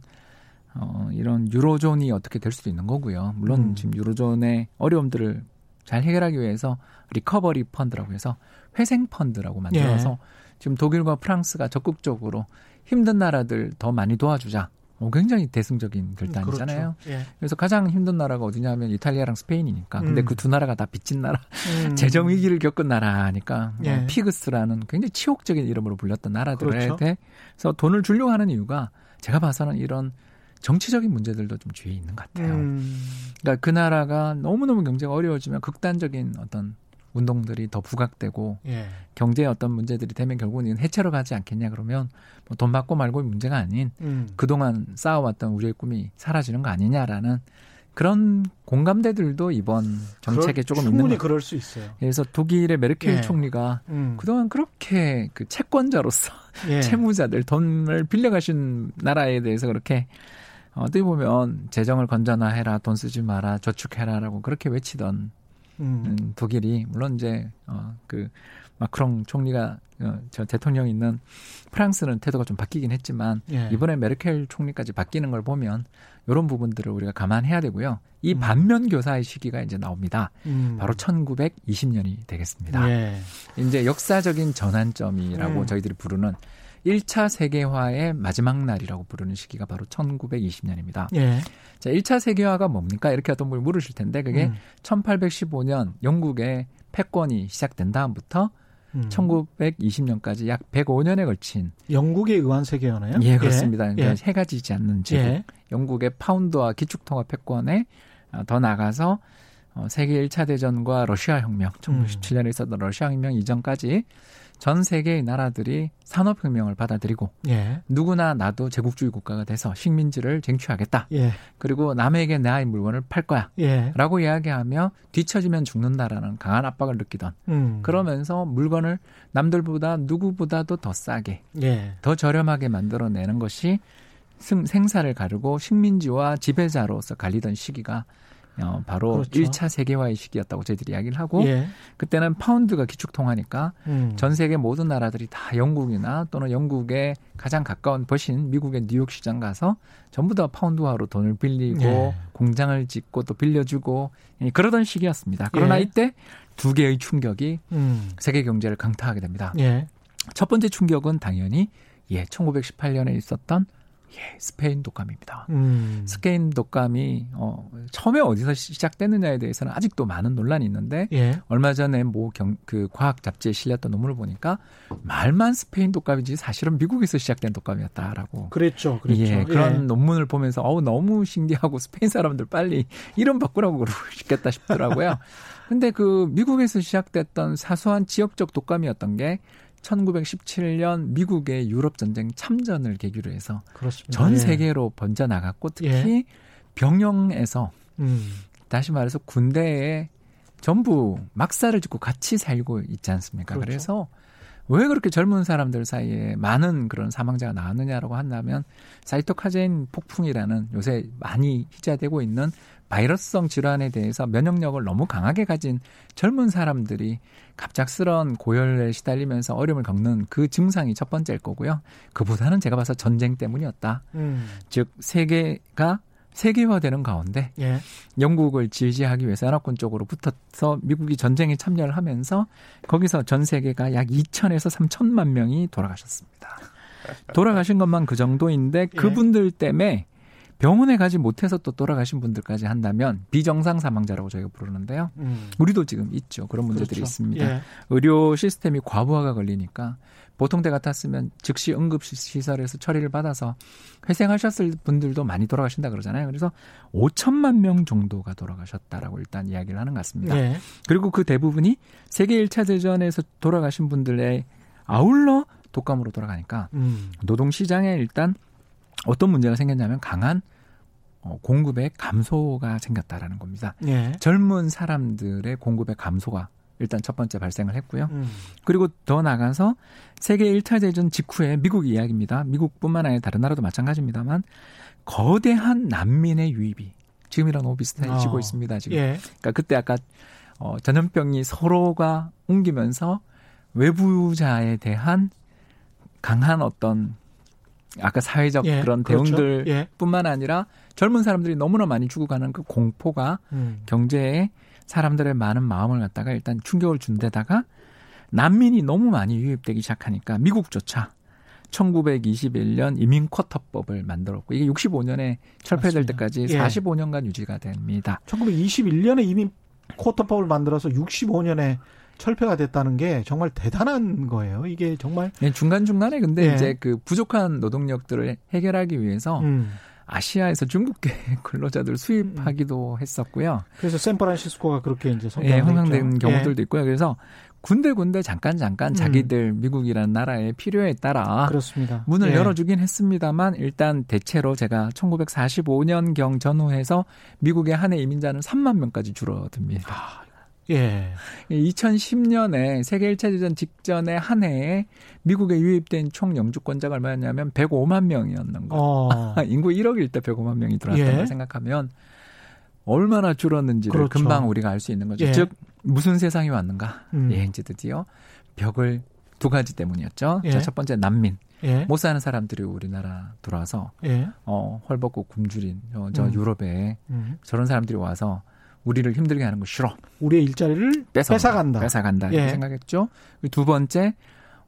어, 이런 유로존이 어떻게 될 수도 있는 거고요. 물론 음. 지금 유로존의 어려움들을 잘 해결하기 위해서 recovery fund라고 해서 회생 펀드라고 만들어서 예. 지금 독일과 프랑스가 적극적으로 힘든 나라들 더 많이 도와주자. 어, 굉장히 대승적인 결단이잖아요. 그렇죠. 예. 그래서 가장 힘든 나라가 어디냐면 이탈리아랑 스페인이니까. 근데 음. 그 두 나라가 다 빚진 나라, 음. 재정 위기를 겪은 나라니까. 뭐 예. 뭐 피그스라는 굉장히 치욕적인 이름으로 불렸던 나라들에 그렇죠. 대해서 돈을 주려고 하는 이유가 제가 봐서는 이런 정치적인 문제들도 좀 주위에 있는 것 같아요. 음. 그러니까 그 나라가 너무너무 경제가 어려워지면 극단적인 어떤 운동들이 더 부각되고 예. 경제의 어떤 문제들이 되면 결국은 해체로 가지 않겠냐 그러면 뭐 돈 받고 말고의 문제가 아닌 음. 그동안 쌓아왔던 우리의 꿈이 사라지는 거 아니냐라는 그런 공감대들도 이번 정책에 그럴, 조금 있는 것 그럴 수 있어요. 그래서 독일의 메르켈 예. 총리가 음. 그동안 그렇게 그 채권자로서 예. 채무자들 돈을 빌려가신 나라에 대해서 그렇게 어떻게 보면 재정을 건전화해라, 돈 쓰지 마라, 저축해라라고 그렇게 외치던 음. 음. 독일이 물론 이제 어 그 마크롱 총리가 어, 저 대통령이 있는 프랑스는 태도가 좀 바뀌긴 했지만 예. 이번에 메르켈 총리까지 바뀌는 걸 보면 이런 부분들을 우리가 감안해야 되고요. 이 음. 반면 교사의 시기가 이제 나옵니다. 음. 바로 1920년이 되겠습니다. 예. 이제 역사적인 전환점이라고 음. 저희들이 부르는 1차 세계화의 마지막 날이라고 부르는 시기가 바로 1920년입니다. 예. 자, 1차 세계화가 뭡니까? 이렇게 어떤 분이 물으실 텐데 그게 음. 1815년 영국의 패권이 시작된 다음부터 음. 1920년까지 약 105년에 걸친 영국에 의한 세계화나요? 예, 그렇습니다. 예. 그러니까 해가 지지 않는 제국. 예. 영국의 파운드와 기축통화 패권에 어, 더 나가서 어, 세계 1차 대전과 러시아 혁명, 1917년에 있었던 러시아 혁명 이전까지 전 세계의 나라들이 산업혁명을 받아들이고 예. 누구나 나도 제국주의 국가가 돼서 식민지를 쟁취하겠다. 예. 그리고 남에게 나의 물건을 팔 거야. 예. 라고 이야기하며 뒤처지면 죽는다라는 강한 압박을 느끼던 음. 그러면서 물건을 남들보다 누구보다도 더 싸게 예. 더 저렴하게 만들어내는 것이 생사를 가르고 식민지와 지배자로서 갈리던 시기가 어, 바로 그렇죠. 1차 세계화의 시기였다고 저희들이 이야기를 하고 예. 그때는 파운드가 기축통화니까 음. 전 세계 모든 나라들이 다 영국이나 또는 영국에 가장 가까운 버신 미국의 뉴욕 시장 가서 전부 다 파운드화로 돈을 빌리고 예. 공장을 짓고 또 빌려주고 예, 그러던 시기였습니다. 그러나 예. 이때 두 개의 충격이 음. 세계 경제를 강타하게 됩니다. 예. 첫 번째 충격은 당연히 예, 1918년에 있었던 예, 스페인 독감입니다. 음. 스페인 독감이 어 처음에 어디서 시작됐느냐에 대해서는 아직도 많은 논란이 있는데 예. 얼마 전에 뭐그 과학 잡지에 실렸던 논문을 보니까 말만 스페인 독감이지 사실은 미국에서 시작된 독감이었다라고. 그랬죠. 그랬죠. 예, 그런 예. 논문을 보면서 어우 너무 신기하고 스페인 사람들 빨리 이름 바꾸라고 그러고 싶겠다 싶더라고요. 근데 그 미국에서 시작됐던 사소한 지역적 독감이었던 게 1917년 미국의 유럽 전쟁 참전을 계기로 해서 그렇습니다. 전 예. 세계로 예. 번져 나갔고 특히 예. 병영에서 음. 다시 말해서 군대에 전부 막사를 짓고 같이 살고 있지 않습니까? 그렇죠. 그래서 왜 그렇게 젊은 사람들 사이에 많은 그런 사망자가 나왔느냐라고 한다면 사이토카제인 폭풍이라는 요새 많이 희자되고 있는 바이러스성 질환에 대해서 면역력을 너무 강하게 가진 젊은 사람들이 갑작스런 고열에 시달리면서 어려움을 겪는 그 증상이 첫 번째일 거고요. 그보다는 제가 봐서 전쟁 때문이었다. 음. 즉 세계가 세계화되는 가운데 예. 영국을 지지하기 위해서 연합군 쪽으로 붙어서 미국이 전쟁에 참여를 하면서 거기서 전 세계가 약 2천에서 3천만 명이 돌아가셨습니다. 돌아가신 것만 그 정도인데 예. 그분들 때문에 병원에 가지 못해서 또 돌아가신 분들까지 한다면 비정상 사망자라고 저희가 부르는데요. 음. 우리도 지금 있죠. 그런 문제들이 그렇죠. 있습니다. 예. 의료 시스템이 과부하가 걸리니까 보통 때 같았으면 즉시 응급시설에서 처리를 받아서 회생하셨을 분들도 많이 돌아가신다 그러잖아요. 그래서 5천만 명 정도가 돌아가셨다라고 일단 이야기를 하는 것 같습니다. 예. 그리고 그 대부분이 세계 1차 대전에서 돌아가신 분들의 아울러 독감으로 돌아가니까 음. 노동시장에 일단 어떤 문제가 생겼냐면 강한 어, 공급의 감소가 생겼다라는 겁니다. 예. 젊은 사람들의 공급의 감소가 일단 첫 번째 발생을 했고요. 음. 그리고 더 나가서 세계 1차 대전 직후에 미국 이야기입니다. 미국뿐만 아니라 다른 나라도 마찬가지입니다만 거대한 난민의 유입이 지금이랑 너무 비슷해지고 어. 있습니다. 지금. 예. 그러니까 그때 아까 어, 전염병이 서로가 옮기면서 외부자에 대한 강한 어떤 아까 사회적 예, 그런 그렇죠. 대응들뿐만 예. 아니라 젊은 사람들이 너무나 많이 죽어가는 그 공포가 음. 경제에 사람들의 많은 마음을 갖다가 일단 충격을 준 데다가 난민이 너무 많이 유입되기 시작하니까 미국조차 1921년 이민 쿼터법을 만들었고 이게 65년에 철폐될 맞습니다. 때까지 예. 45년간 유지가 됩니다. 1921년에 이민 쿼터법을 만들어서 65년에 철폐가 됐다는 게 정말 대단한 거예요. 이게 정말 네, 중간 중간에 근데 네. 이제 그 부족한 노동력들을 해결하기 위해서 음. 아시아에서 중국계 근로자들 수입하기도 음. 했었고요. 그래서 샌프란시스코가 그렇게 이제 성장된 예, 흥행된 경우들도 예. 있고요. 그래서 군데군데 잠깐 잠깐 음. 자기들 미국이라는 나라의 필요에 따라 그렇습니다. 문을 예. 열어주긴 했습니다만 일단 대체로 제가 1945년 경 전후해서 미국의 한해 이민자는 3만 명까지 줄어듭니다. 아, 예. 2010년에 세계 1차 대전 직전에 한 해에 미국에 유입된 총 영주권자가 얼마였냐면 105만 명이었는 거. 어. 인구 1억일 때 105만 명이 들어왔다는 예. 걸 생각하면 얼마나 줄었는지를 그렇죠. 금방 우리가 알 수 있는 거죠. 예. 즉 무슨 세상이 왔는가? 음. 예, 이제 드디어 벽을 두 가지 때문이었죠. 예. 첫 번째 난민. 예. 못 사는 사람들이 우리나라 들어와서 예. 어, 헐벗고 굶주린 어, 저 음. 유럽에 음. 저런 사람들이 와서 우리를 힘들게 하는 거 싫어. 우리의 일자리를 뺏어, 뺏어간다. 뺏어간다. 이렇게 예. 생각했죠. 두 번째,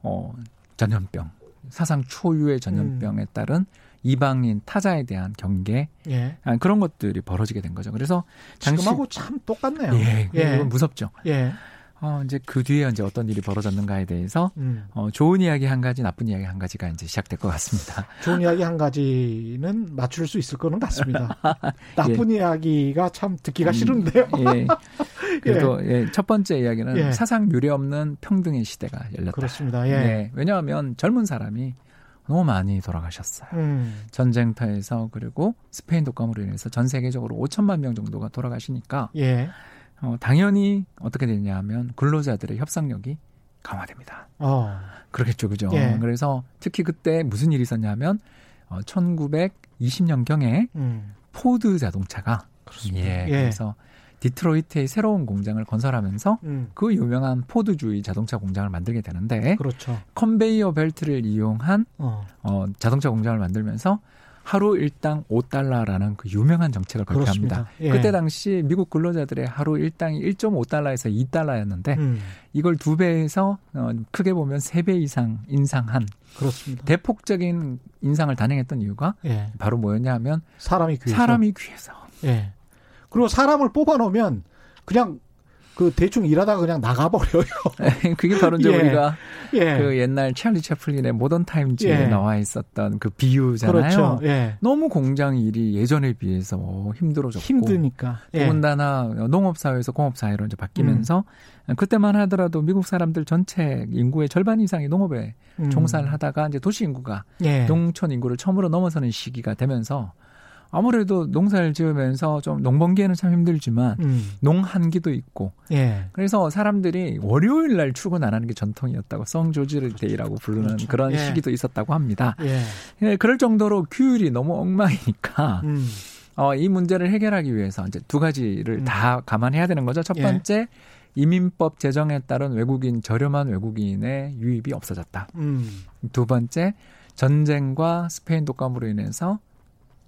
어, 전염병. 사상 초유의 전염병에 음. 따른 이방인 타자에 대한 경계 예. 아, 그런 것들이 벌어지게 된 거죠. 그래서 지금하고 참 똑같네요. 예, 예. 무섭죠. 예. 어, 이제 그 뒤에 이제 어떤 일이 벌어졌는가에 대해서 음. 어, 좋은 이야기 한 가지, 나쁜 이야기 한 가지가 이제 시작될 것 같습니다. 좋은 이야기 한 가지는 맞출 수 있을 거는 같습니다. 나쁜 예. 이야기가 참 듣기가 음, 싫은데요. 예. 그래도 예. 예. 첫 번째 이야기는 예. 사상 유례 없는 평등의 시대가 열렸다. 그렇습니다. 예. 네, 왜냐하면 젊은 사람이 너무 많이 돌아가셨어요. 음. 전쟁터에서 그리고 스페인 독감으로 인해서 전 세계적으로 5천만 명 정도가 돌아가시니까 예. 어, 당연히 어떻게 되냐 하면 근로자들의 협상력이 강화됩니다. 어. 그렇겠죠, 그죠? 예. 그래서 특히 그때 무슨 일이 있었냐면 어, 1920년경에 음. 포드 자동차가 그렇습니다. 예, 예. 그래서 디트로이트의 새로운 공장을 건설하면서 음. 그 유명한 포드주의 자동차 공장을 만들게 되는데 그렇죠. 컨베이어 벨트를 이용한 어. 어 자동차 공장을 만들면서 하루 일당 5달러라는 그 유명한 정책을 발표합니다. 예. 그때 당시 미국 근로자들의 하루 일당이 1.5달러에서 2달러였는데 음. 이걸 두 배에서 어, 크게 보면 세 배 이상 인상한 그렇습니다. 대폭적인 인상을 단행했던 이유가 예. 바로 뭐였냐 하면 사람이 귀해서. 사람이 귀해서. 예. 그리고 사람을 뽑아 놓으면 그냥 그 대충 일하다가 그냥 나가버려요. 그게 바로 이제 예. 우리가 예. 그 옛날 찰리 채플린의 모던 타임즈에 예. 나와 있었던 그 비유잖아요. 그렇죠. 예. 너무 공장 일이 예전에 비해서 힘들어졌고 힘드니까. 예. 더군다나 농업 사회에서 공업 사회로 이제 바뀌면서 음. 그때만 하더라도 미국 사람들 전체 인구의 절반 이상이 농업에 음. 종사를 하다가 이제 도시 인구가 예. 농촌 인구를 처음으로 넘어서는 시기가 되면서 아무래도 농사를 지으면서 좀 농번기에는 참 힘들지만 음. 농한기도 있고 예. 그래서 사람들이 월요일 날 출근 안 하는 게 전통이었다고 성조지를 데이라고 부르는 그렇죠. 그런 예. 시기도 있었다고 합니다. 예. 예. 그럴 정도로 규율이 너무 엉망이니까 음. 어, 이 문제를 해결하기 위해서 이제 두 가지를 음. 다 감안해야 되는 거죠. 첫 예. 번째 이민법 제정에 따른 외국인 저렴한 외국인의 유입이 없어졌다. 음. 두 번째 전쟁과 스페인 독감으로 인해서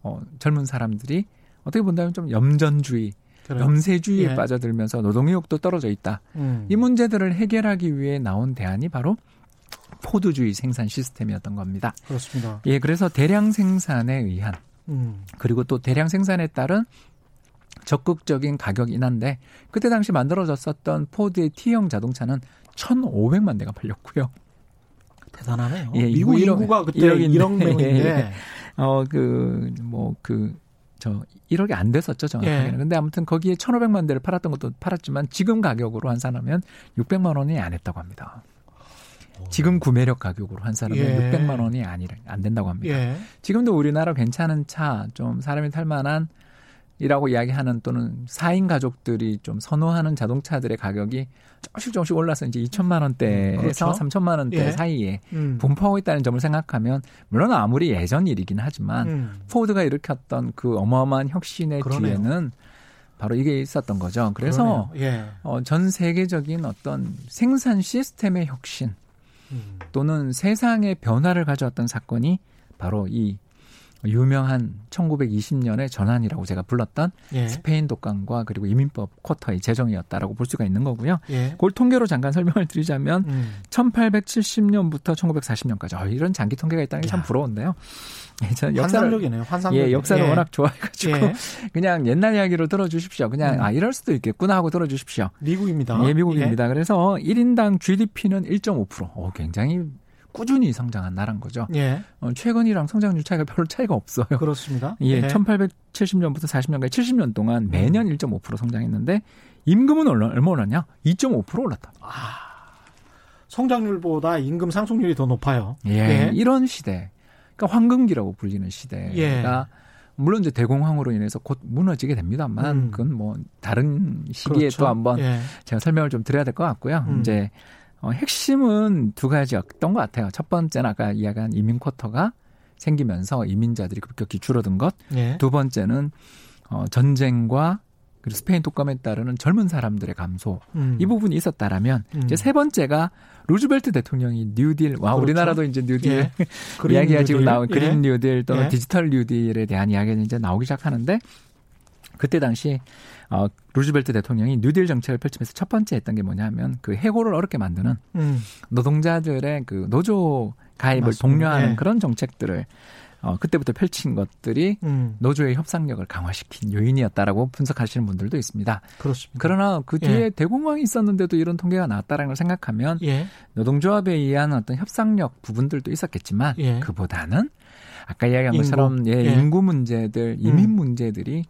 어, 젊은 사람들이 어떻게 본다면 좀 염전주의, 그래. 염세주의에 예. 빠져들면서 노동의욕도 떨어져 있다. 음. 이 문제들을 해결하기 위해 나온 대안이 바로 포도주의 생산 시스템이었던 겁니다. 그렇습니다. 예, 그래서 대량 생산에 의한 음. 그리고 또 대량 생산에 따른 적극적인 가격 인하인데 그때 당시 만들어졌었던 포드의 T형 자동차는 1,500만 대가 팔렸고요. 대단하네요. 예, 미국 인구가 그때 1억, 1억 명인데 예. 어, 그, 뭐, 그, 저 1억이 안 됐었죠 정확하게는. 예. 근데 아무튼 거기에 1,500만 대를 팔았던 것도 팔았지만 지금 가격으로 환산하면 600만 원이 안 했다고 합니다. 지금 구매력 가격으로 환산하면 예. 600만 원이 아니 안 된다고 합니다. 예. 지금도 우리나라 괜찮은 차, 좀 사람이 탈 만한 이라고 이야기하는 또는 4인 가족들이 좀 선호하는 자동차들의 가격이 조금씩 조금씩 올라서 이제 2천만 원대에서 그렇죠. 3천만 원대 예. 사이에 음. 분포하고 있다는 점을 생각하면 물론 아무리 예전 일이긴 하지만 음. 포드가 일으켰던 그 어마어마한 혁신의 그러네요. 뒤에는 바로 이게 있었던 거죠. 그래서 예. 어, 전 세계적인 어떤 생산 시스템의 혁신 음. 또는 세상의 변화를 가져왔던 사건이 바로 이 유명한 1920년의 전환이라고 제가 불렀던 예. 스페인 독감과 그리고 이민법 쿼터의 제정이었다라고 볼 수가 있는 거고요. 예. 그걸 통계로 잠깐 설명을 드리자면 음. 1870년부터 1940년까지 어, 이런 장기 통계가 있다는 게 참 부러운데요. 예, 저 환상적이네요. 환상적. 예, 역사를 예. 워낙 좋아해가지고 예. 그냥 옛날 이야기로 들어주십시오. 그냥 음. 아 이럴 수도 있겠구나 하고 들어주십시오. 미국입니다. 예, 미국입니다. 예. 그래서 1인당 GDP는 1.5%. 어, 굉장히 꾸준히 성장한 나라인 거죠. 예. 어, 최근이랑 성장률 차이가 별로 차이가 없어요. 그렇습니다. 예, 예. 1870년부터 40년까지 70년 동안 매년 음. 1.5% 성장했는데 임금은 얼마, 얼마 올랐냐? 2.5% 올랐다. 아, 성장률보다 임금 상승률이 더 높아요. 예, 예. 이런 시대. 그러니까 황금기라고 불리는 시대가 예. 물론 이제 대공황으로 인해서 곧 무너지게 됩니다만 음. 그건 뭐 다른 시기에 그렇죠. 또 한번 예. 제가 설명을 좀 드려야 될 것 같고요. 음. 이제 어, 핵심은 두 가지였던 것 같아요. 첫 번째는 아까 이야기한 이민 쿼터가 생기면서 이민자들이 급격히 줄어든 것. 예. 두 번째는 어, 전쟁과 그리고 스페인 독감에 따르는 젊은 사람들의 감소 음. 이 부분이 있었다라면 음. 이제 세 번째가 루즈벨트 대통령이 뉴딜 와 그렇죠. 우리나라도 이제 뉴딜 예. 이야기가 지금 나온 예. 그린 뉴딜 또는 예. 디지털 뉴딜에 대한 이야기는 이제 나오기 시작하는데 그때 당시 어, 루즈벨트 대통령이 뉴딜 정책을 펼치면서 첫 번째 했던 게 뭐냐면 그 해고를 어렵게 만드는 음. 노동자들의 그 노조 가입을 맞습니다. 독려하는 네. 그런 정책들을 어, 그때부터 펼친 것들이 음. 노조의 협상력을 강화시킨 요인이었다라고 분석하시는 분들도 있습니다. 그렇습니다. 그러나 그 뒤에 예. 대공황이 있었는데도 이런 통계가 나왔다라는 걸 생각하면 예. 노동조합에 의한 어떤 협상력 부분들도 있었겠지만 예. 그보다는 아까 이야기한 인구. 것처럼 예, 예. 인구 문제들, 이민 음. 문제들이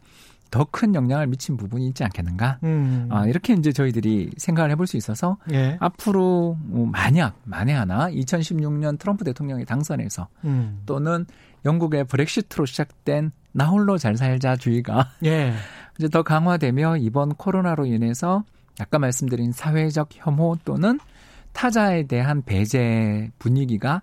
더 큰 영향을 미친 부분이 있지 않겠는가? 음. 아, 이렇게 이제 저희들이 생각을 해볼 수 있어서 예. 앞으로 뭐 만약 만에 하나 2016년 트럼프 대통령이 당선해서 음. 또는 영국의 브렉시트로 시작된 나 홀로 잘 살자주의가 예. 이제 더 강화되며 이번 코로나로 인해서 아까 말씀드린 사회적 혐오 또는 타자에 대한 배제 분위기가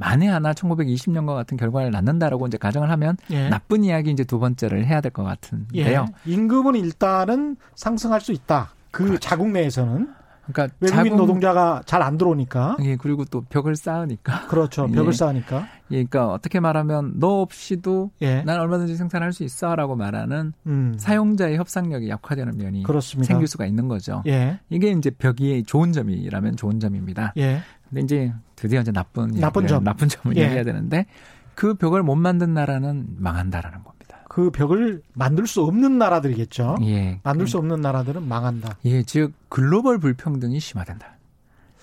만에 하나 1920년과 같은 결과를 낳는다라고 이제 가정을 하면 예. 나쁜 이야기 이제 두 번째를 해야 될 것 같은데요. 예. 임금은 일단은 상승할 수 있다. 그 그렇죠. 자국 내에서는 그러니까 외국인 자국, 노동자가 잘 안 들어오니까. 예, 그리고 또 벽을 쌓으니까. 그렇죠. 벽을 예. 쌓으니까. 예, 그러니까 어떻게 말하면 너 없이도 예. 난 얼마든지 생산할 수 있어라고 말하는 음. 사용자의 협상력이 약화되는 면이 그렇습니다. 생길 수가 있는 거죠. 예. 이게 이제 벽이 좋은 점이라면 좋은 점입니다. 예. 근데 이제 드디어 이제 나쁜 나쁜 점 나쁜 점을 예. 얘기해야 되는데 그 벽을 못 만든 나라는 망한다라는 겁니다. 그 벽을 만들 수 없는 나라들이겠죠. 예. 만들 수 없는 나라들은 망한다. 예, 즉 글로벌 불평등이 심화된다.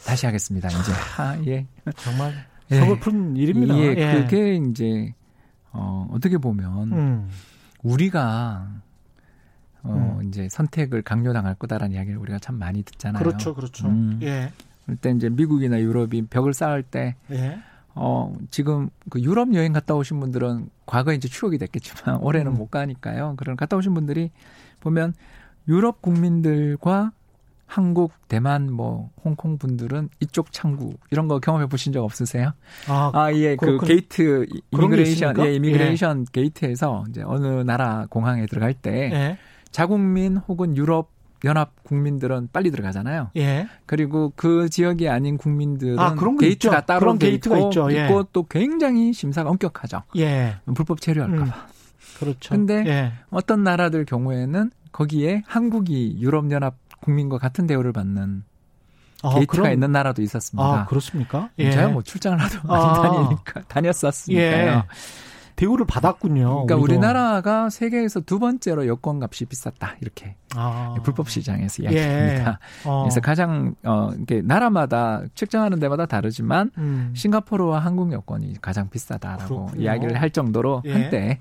다시 하겠습니다. 이제 아, 예. 정말 예. 서글픈 일입니다. 예, 예, 그게 이제 어 어떻게 보면 음. 우리가 어 음. 이제 선택을 강요당할 거다라는 이야기를 우리가 참 많이 듣잖아요. 그렇죠, 그렇죠. 음. 예. 그때 이제 미국이나 유럽이 벽을 쌓을 때 예. 어, 지금 그 유럽 여행 갔다 오신 분들은 과거에 이제 추억이 됐겠지만 올해는 음. 못 가니까요. 그런 갔다 오신 분들이 보면 유럽 국민들과 한국, 대만, 뭐 홍콩 분들은 이쪽 창구 이런 거 경험해 보신 적 없으세요? 아, 아 예, 그, 그 게이트 immigration, 예, immigration 예. 게이트에서 이제 어느 나라 공항에 들어갈 때 예. 자국민 혹은 유럽 연합 국민들은 빨리 들어가잖아요. 예. 그리고 그 지역이 아닌 국민들은 아, 게이트가 있죠. 따로 그런 게이트가 있고, 있죠. 예. 있고 또 굉장히 심사가 엄격하죠. 예. 불법 체류할까봐. 음. 그렇죠. 근데 예. 어떤 나라들 경우에는 거기에 한국이 유럽 연합 국민과 같은 대우를 받는 아, 게이트가 그럼, 있는 나라도 있었습니다. 아, 그렇습니까? 예. 제가 뭐 출장을 하도 많이 아. 다니니까 다녔었으니까요. 예. 대우를 받았군요. 그러니까 우리도. 우리나라가 세계에서 두 번째로 여권 값이 비쌌다 이렇게 아. 불법 시장에서 이야기합니다. 예. 어. 그래서 가장 어 이게 나라마다 측정하는 데마다 다르지만 음. 싱가포르와 한국 여권이 가장 비싸다라고 그렇군요. 이야기를 할 정도로 예. 한때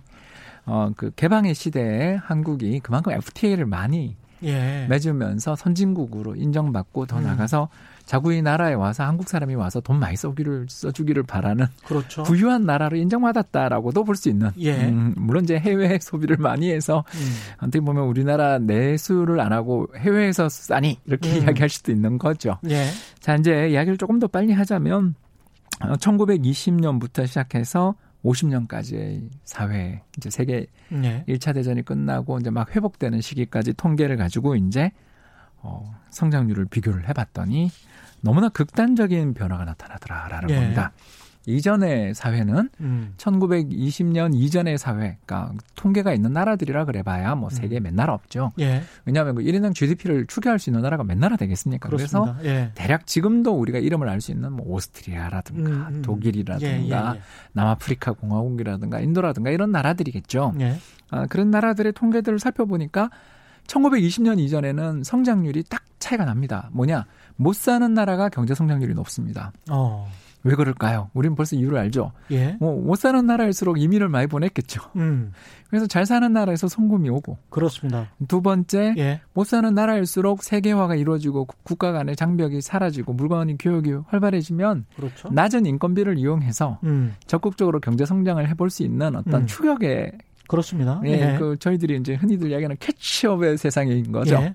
어그 개방의 시대에 한국이 그만큼 FTA를 많이 예. 맺으면서 선진국으로 인정받고 더 음. 나가서 자국의 나라에 와서 한국 사람이 와서 돈 많이 써기를 써주기를 바라는 그렇죠. 부유한 나라로 인정받았다라고도 볼 수 있는. 예. 음, 물론 이제 해외 소비를 많이 해서 음. 어떻게 보면 우리나라 내수를 안 하고 해외에서 싸니 이렇게 음. 이야기할 수도 있는 거죠. 예. 자 이제 이야기를 조금 더 빨리 하자면 1920년부터 어, 시작해서 50년까지의 사회 이제 세계 네. 1차 대전이 끝나고 이제 막 회복되는 시기까지 통계를 가지고 이제 어 성장률을 비교를 해 봤더니 너무나 극단적인 변화가 나타나더라라는 네. 겁니다. 이전의 사회는 음. 1920년 이전의 사회, 그러니까 통계가 있는 나라들이라 그래봐야 뭐 세계 음. 몇 나라 없죠. 예. 왜냐하면 그 1인당 GDP를 추계할 수 있는 나라가 몇 나라 되겠습니까? 그렇습니다. 그래서 예. 대략 지금도 우리가 이름을 알 수 있는 뭐 오스트리아라든가 음, 음. 독일이라든가 예, 예, 예. 남아프리카 공화국이라든가 인도라든가 이런 나라들이겠죠. 예. 아, 그런 나라들의 통계들을 살펴보니까 1920년 이전에는 성장률이 딱 차이가 납니다. 뭐냐? 못 사는 나라가 경제 성장률이 높습니다. 어. 왜 그럴까요? 우리는 벌써 이유를 알죠. 예. 뭐 못 사는 나라일수록 이민을 많이 보냈겠죠. 음. 그래서 잘 사는 나라에서 송금이 오고. 그렇습니다. 두 번째, 예. 못 사는 나라일수록 세계화가 이루어지고 국가 간의 장벽이 사라지고 물건이 교육이 활발해지면 그렇죠. 낮은 인건비를 이용해서 음. 적극적으로 경제 성장을 해볼 수 있는 어떤 음. 추격의 그렇습니다. 예, 예. 그 저희들이 이제 흔히들 이야기하는 캐치업의 세상인 거죠. 예.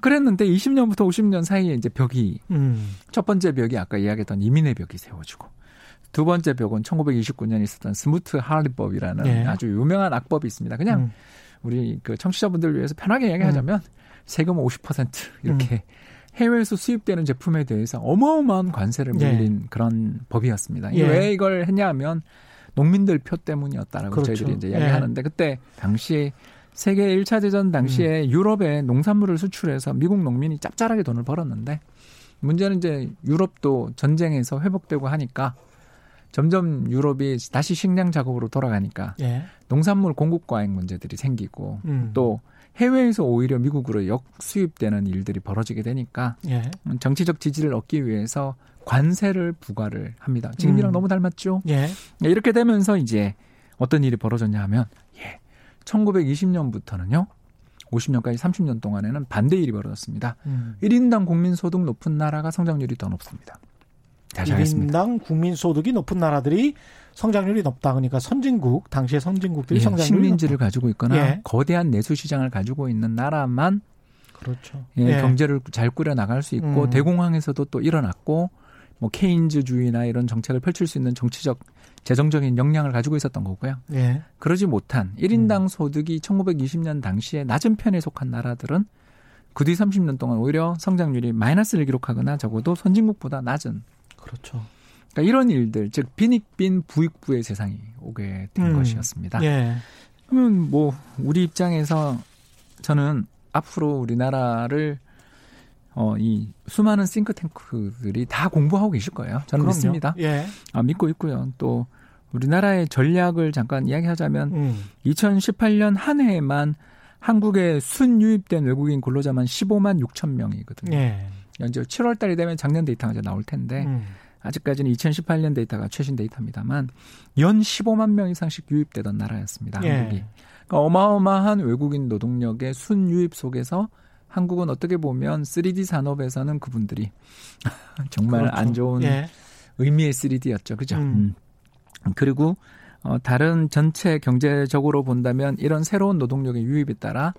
그랬는데 20년부터 50년 사이에 이제 벽이 음. 첫 번째 벽이 아까 이야기했던 이민의 벽이 세워지고 두 번째 벽은 1929년에 있었던 스무트 하리법이라는 네. 아주 유명한 악법이 있습니다. 그냥 음. 우리 그 청취자분들 을 위해서 편하게 이야기하자면 음. 세금 50% 이렇게 음. 해외에서 수입되는 제품에 대해서 어마어마한 관세를 네. 물린 네. 그런 법이었습니다. 예. 왜 이걸 했냐면 농민들 표 때문이었다라고 그렇죠. 저희들이 이제 이야기하는데 예. 그때 당시에 세계 1차 대전 당시에 음. 유럽에 농산물을 수출해서 미국 농민이 짭짤하게 돈을 벌었는데 문제는 이제 유럽도 전쟁에서 회복되고 하니까 점점 유럽이 다시 식량 작업으로 돌아가니까 예. 농산물 공급 과잉 문제들이 생기고 음. 또 해외에서 오히려 미국으로 역수입되는 일들이 벌어지게 되니까 예. 정치적 지지를 얻기 위해서 관세를 부과를 합니다. 지금이랑 음. 너무 닮았죠? 예. 이렇게 되면서 이제 어떤 일이 벌어졌냐 하면 1920년부터는요. 50년까지 30년 동안에는 반대 일이 벌어졌습니다. 음. 1인당 국민 소득 높은 나라가 성장률이 더 높습니다. 다시 1인당 하겠습니다. 국민 소득이 높은 나라들이 성장률이 높다. 그러니까 선진국, 당시의 선진국들이 예, 성장률이 식민지를 높다. 가지고 있거나 예. 거대한 내수 시장을 가지고 있는 나라만 그렇죠. 예, 예. 경제를 잘 꾸려 나갈 수 있고 음. 대공황에서도 또 일어났고 뭐 케인즈주의나 이런 정책을 펼칠 수 있는 정치적 재정적인 역량을 가지고 있었던 거고요. 예. 그러지 못한 1인당 음. 소득이 1920년 당시에 낮은 편에 속한 나라들은 그 뒤 30년 동안 오히려 성장률이 마이너스를 기록하거나 적어도 선진국보다 낮은. 그렇죠. 그러니까 이런 일들, 즉 빈익빈 부익부의 세상이 오게 된 음. 것이었습니다. 예. 그러면 뭐 우리 입장에서 저는 앞으로 우리나라를 어, 이 수많은 싱크탱크들이 다 공부하고 계실 거예요. 저는 그럼요. 믿습니다. 예. 아, 믿고 있고요. 또 우리나라의 전략을 잠깐 이야기하자면 음. 2018년 한 해에만 한국에 순유입된 외국인 근로자만 15만 6천 명이거든요. 예. 이제 7월 달이 되면 작년 데이터가 이제 나올 텐데 음. 아직까지는 2018년 데이터가 최신 데이터입니다만 연 15만 명 이상씩 유입되던 나라였습니다. 예. 한국이. 그러니까 어마어마한 외국인 노동력의 순유입 속에서 한국은 어떻게 보면 3D 산업에서는 그분들이 정말 그렇죠. 안 좋은 예. 의미의 3D였죠. 그죠? 음. 음. 그리고 어, 다른 전체 경제적으로 본다면 이런 새로운 노동력의 유입에 따라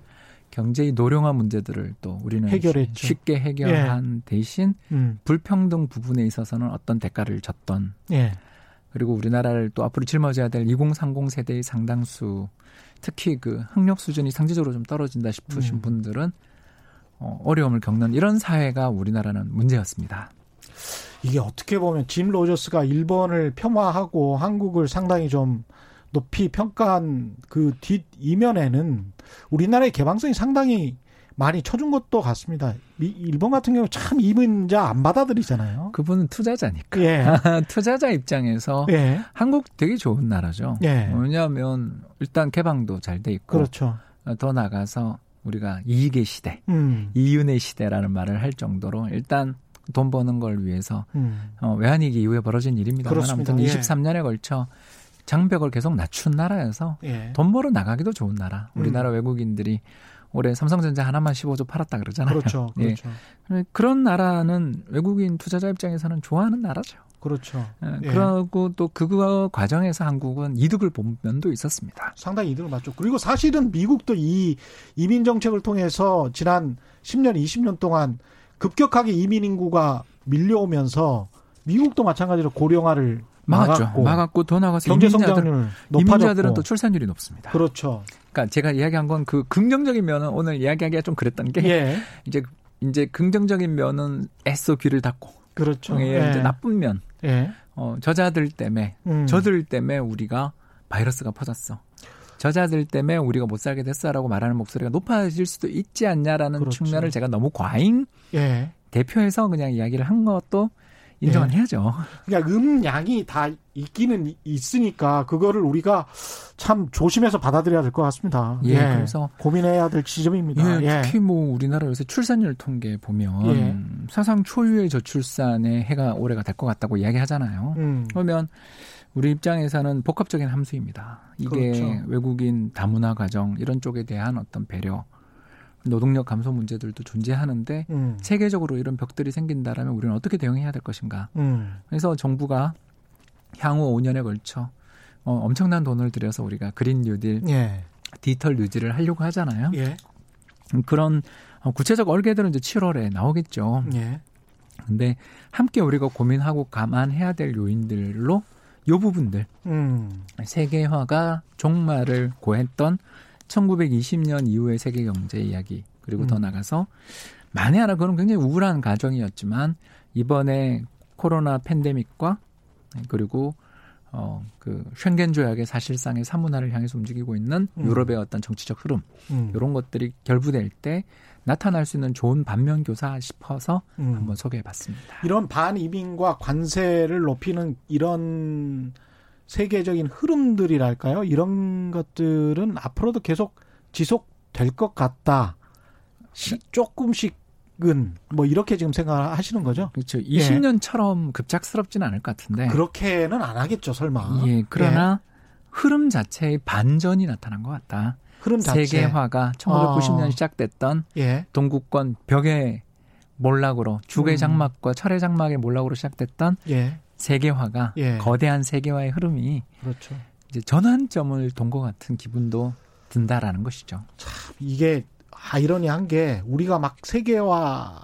경제의 노령화 문제들을 또 우리는 해결했죠. 쉽게 해결한 예. 대신 음. 불평등 부분에 있어서는 어떤 대가를 졌던 예. 그리고 우리나라를 또 앞으로 짊어져야 될 2030 세대의 상당수 특히 그 학력 수준이 상대적으로 좀 떨어진다 싶으신 음. 분들은 어, 어려움을 겪는 이런 사회가 우리나라는 문제였습니다. 이게 어떻게 보면 짐 로저스가 일본을 폄하하고 한국을 상당히 좀 높이 평가한 그 뒷 이면에는 우리나라의 개방성이 상당히 많이 쳐준 것도 같습니다. 일본 같은 경우 참 이민자 안 받아들이잖아요. 그분은 투자자니까. 예. 투자자 입장에서 예. 한국 되게 좋은 나라죠. 예. 왜냐하면 일단 개방도 잘 돼 있고. 그렇죠. 더 나가서 우리가 이익의 시대, 음. 이윤의 시대라는 말을 할 정도로 일단 돈 버는 걸 위해서 음. 어, 외환위기 이후에 벌어진 일입니다만 아무튼 23년에 예. 걸쳐 장벽을 계속 낮춘 나라여서 예. 돈 벌어 나가기도 좋은 나라. 우리나라 음. 외국인들이 올해 삼성전자 하나만 15조 팔았다 그러잖아요. 그렇죠. 예. 그렇죠. 예. 그런 나라는 외국인 투자자 입장에서는 좋아하는 나라죠. 그렇죠. 예. 예. 그리고 또 그 과정에서 한국은 이득을 본 면도 있었습니다. 상당히 이득을 봤죠. 그리고 사실은 미국도 이 이민 정책을 통해서 지난 10년, 20년 동안 급격하게 이민 인구가 밀려오면서 미국도 마찬가지로 고령화를 막았죠. 막았고, 막았고 더 나가서 경제 성장률 이민자들은 또 출산율이 높습니다. 그렇죠. 그러니까 제가 이야기한 건 그 긍정적인 면은 오늘 이야기하기가 좀 그랬던 게 예. 이제 이제 긍정적인 면은 애써 귀를 닫고 그렇죠. 예. 이제 나쁜 면 예. 어, 저자들 때문에 음. 저들 때문에 우리가 바이러스가 퍼졌어. 저자들 때문에 우리가 못 살게 됐어라고 말하는 목소리가 높아질 수도 있지 않냐라는 그렇죠. 측면을 제가 너무 과잉 예. 대표해서 그냥 이야기를 한 것도 인정은 예. 해야죠. 그러니까 음양이 다 있기는 있으니까 그거를 우리가 참 조심해서 받아들여야 될 것 같습니다. 예, 예. 그래서 고민해야 될 지점입니다. 예, 예. 특히 뭐 우리나라 요새 출산율 통계 보면 예. 사상 초유의 저출산의 해가 올해가 될 것 같다고 이야기하잖아요. 음. 그러면 우리 입장에서는 복합적인 함수입니다. 이게 그렇죠. 외국인 다문화 가정 이런 쪽에 대한 어떤 배려, 노동력 감소 문제들도 존재하는데 음. 세계적으로 이런 벽들이 생긴다라면 우리는 어떻게 대응해야 될 것인가? 음. 그래서 정부가 향후 5년에 걸쳐 어, 엄청난 돈을 들여서 우리가 그린 뉴딜, 예. 디지털 뉴딜을 하려고 하잖아요. 예. 그런 어, 구체적 얼개들은 이제 7월에 나오겠죠. 예. 근데 함께 우리가 고민하고 감안해야 될 요인들로 요 부분들 음. 세계화가 종말을 고했던 1920년 이후의 세계 경제 이야기 그리고 음. 더 나가서 만에 하나 그런 굉장히 우울한 가정이었지만 이번에 코로나 팬데믹과 그리고 어 그 쉔겐 조약의 사실상의 사문화를 향해서 움직이고 있는 음. 유럽의 어떤 정치적 흐름 음. 이런 것들이 결부될 때 나타날 수 있는 좋은 반면 교사 싶어서 음. 한번 소개해 봤습니다. 이런 반이민과 관세를 높이는 이런 세계적인 흐름들이랄까요? 이런 것들은 앞으로도 계속 지속될 것 같다. 시, 조금씩은 뭐 이렇게 지금 생각하시는 거죠? 그렇죠. 20년처럼 예. 급작스럽지는 않을 것 같은데. 그렇게는 안 하겠죠, 설마. 예. 그러나 예. 흐름 자체의 반전이 나타난 것 같다. 흐름 자체. 세계화가 1990년 어. 시작됐던 예. 동구권 벽의 몰락으로 주계 음. 장막과 철의 장막의 몰락으로 시작됐던 예. 세계화가 예. 거대한 세계화의 흐름이 그렇죠. 이제 전환점을 돈 것 같은 기분도 든다라는 것이죠. 참 이게 아이러니한 게 우리가 막 세계화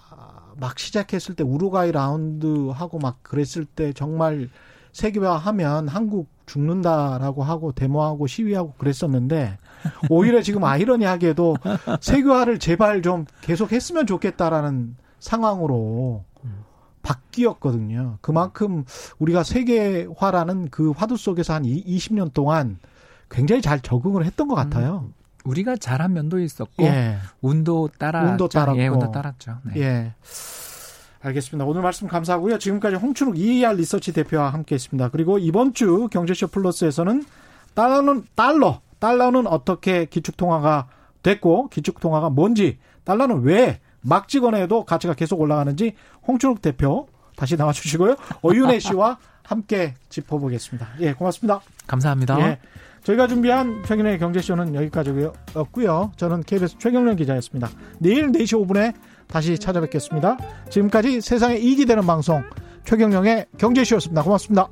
막 시작했을 때 우루과이 라운드 하고 막 그랬을 때 정말 세계화 하면 한국 죽는다라고 하고 데모하고 시위하고 그랬었는데 오히려 지금 아이러니하게도 세계화를 제발 좀 계속 했으면 좋겠다라는 상황으로 바뀌었거든요. 그만큼 우리가 세계화라는 그 화두 속에서 한 20년 동안 굉장히 잘 적응을 했던 것 같아요. 음, 우리가 잘한 면도 있었고 예. 운도 따라 운도 따랐고 예, 운도 따랐죠. 네. 예. 알겠습니다. 오늘 말씀 감사하고요. 지금까지 홍춘욱 EAR 리서치 대표와 함께했습니다. 그리고 이번 주 경제쇼 플러스에서는 달러는 달러, 달러는 어떻게 기축통화가 됐고 기축통화가 뭔지, 달러는 왜 막직원에도 가치가 계속 올라가는지 홍춘욱 대표 다시 나와주시고요. 어윤혜 씨와 함께 짚어보겠습니다. 예, 고맙습니다. 감사합니다. 예, 저희가 준비한 최근의 경제쇼는 여기까지였고요. 저는 KBS 최경련 기자였습니다. 내일 4시 5분에 다시 찾아뵙겠습니다. 지금까지 세상에 이익이 되는 방송 최경령의 경제쇼였습니다. 고맙습니다.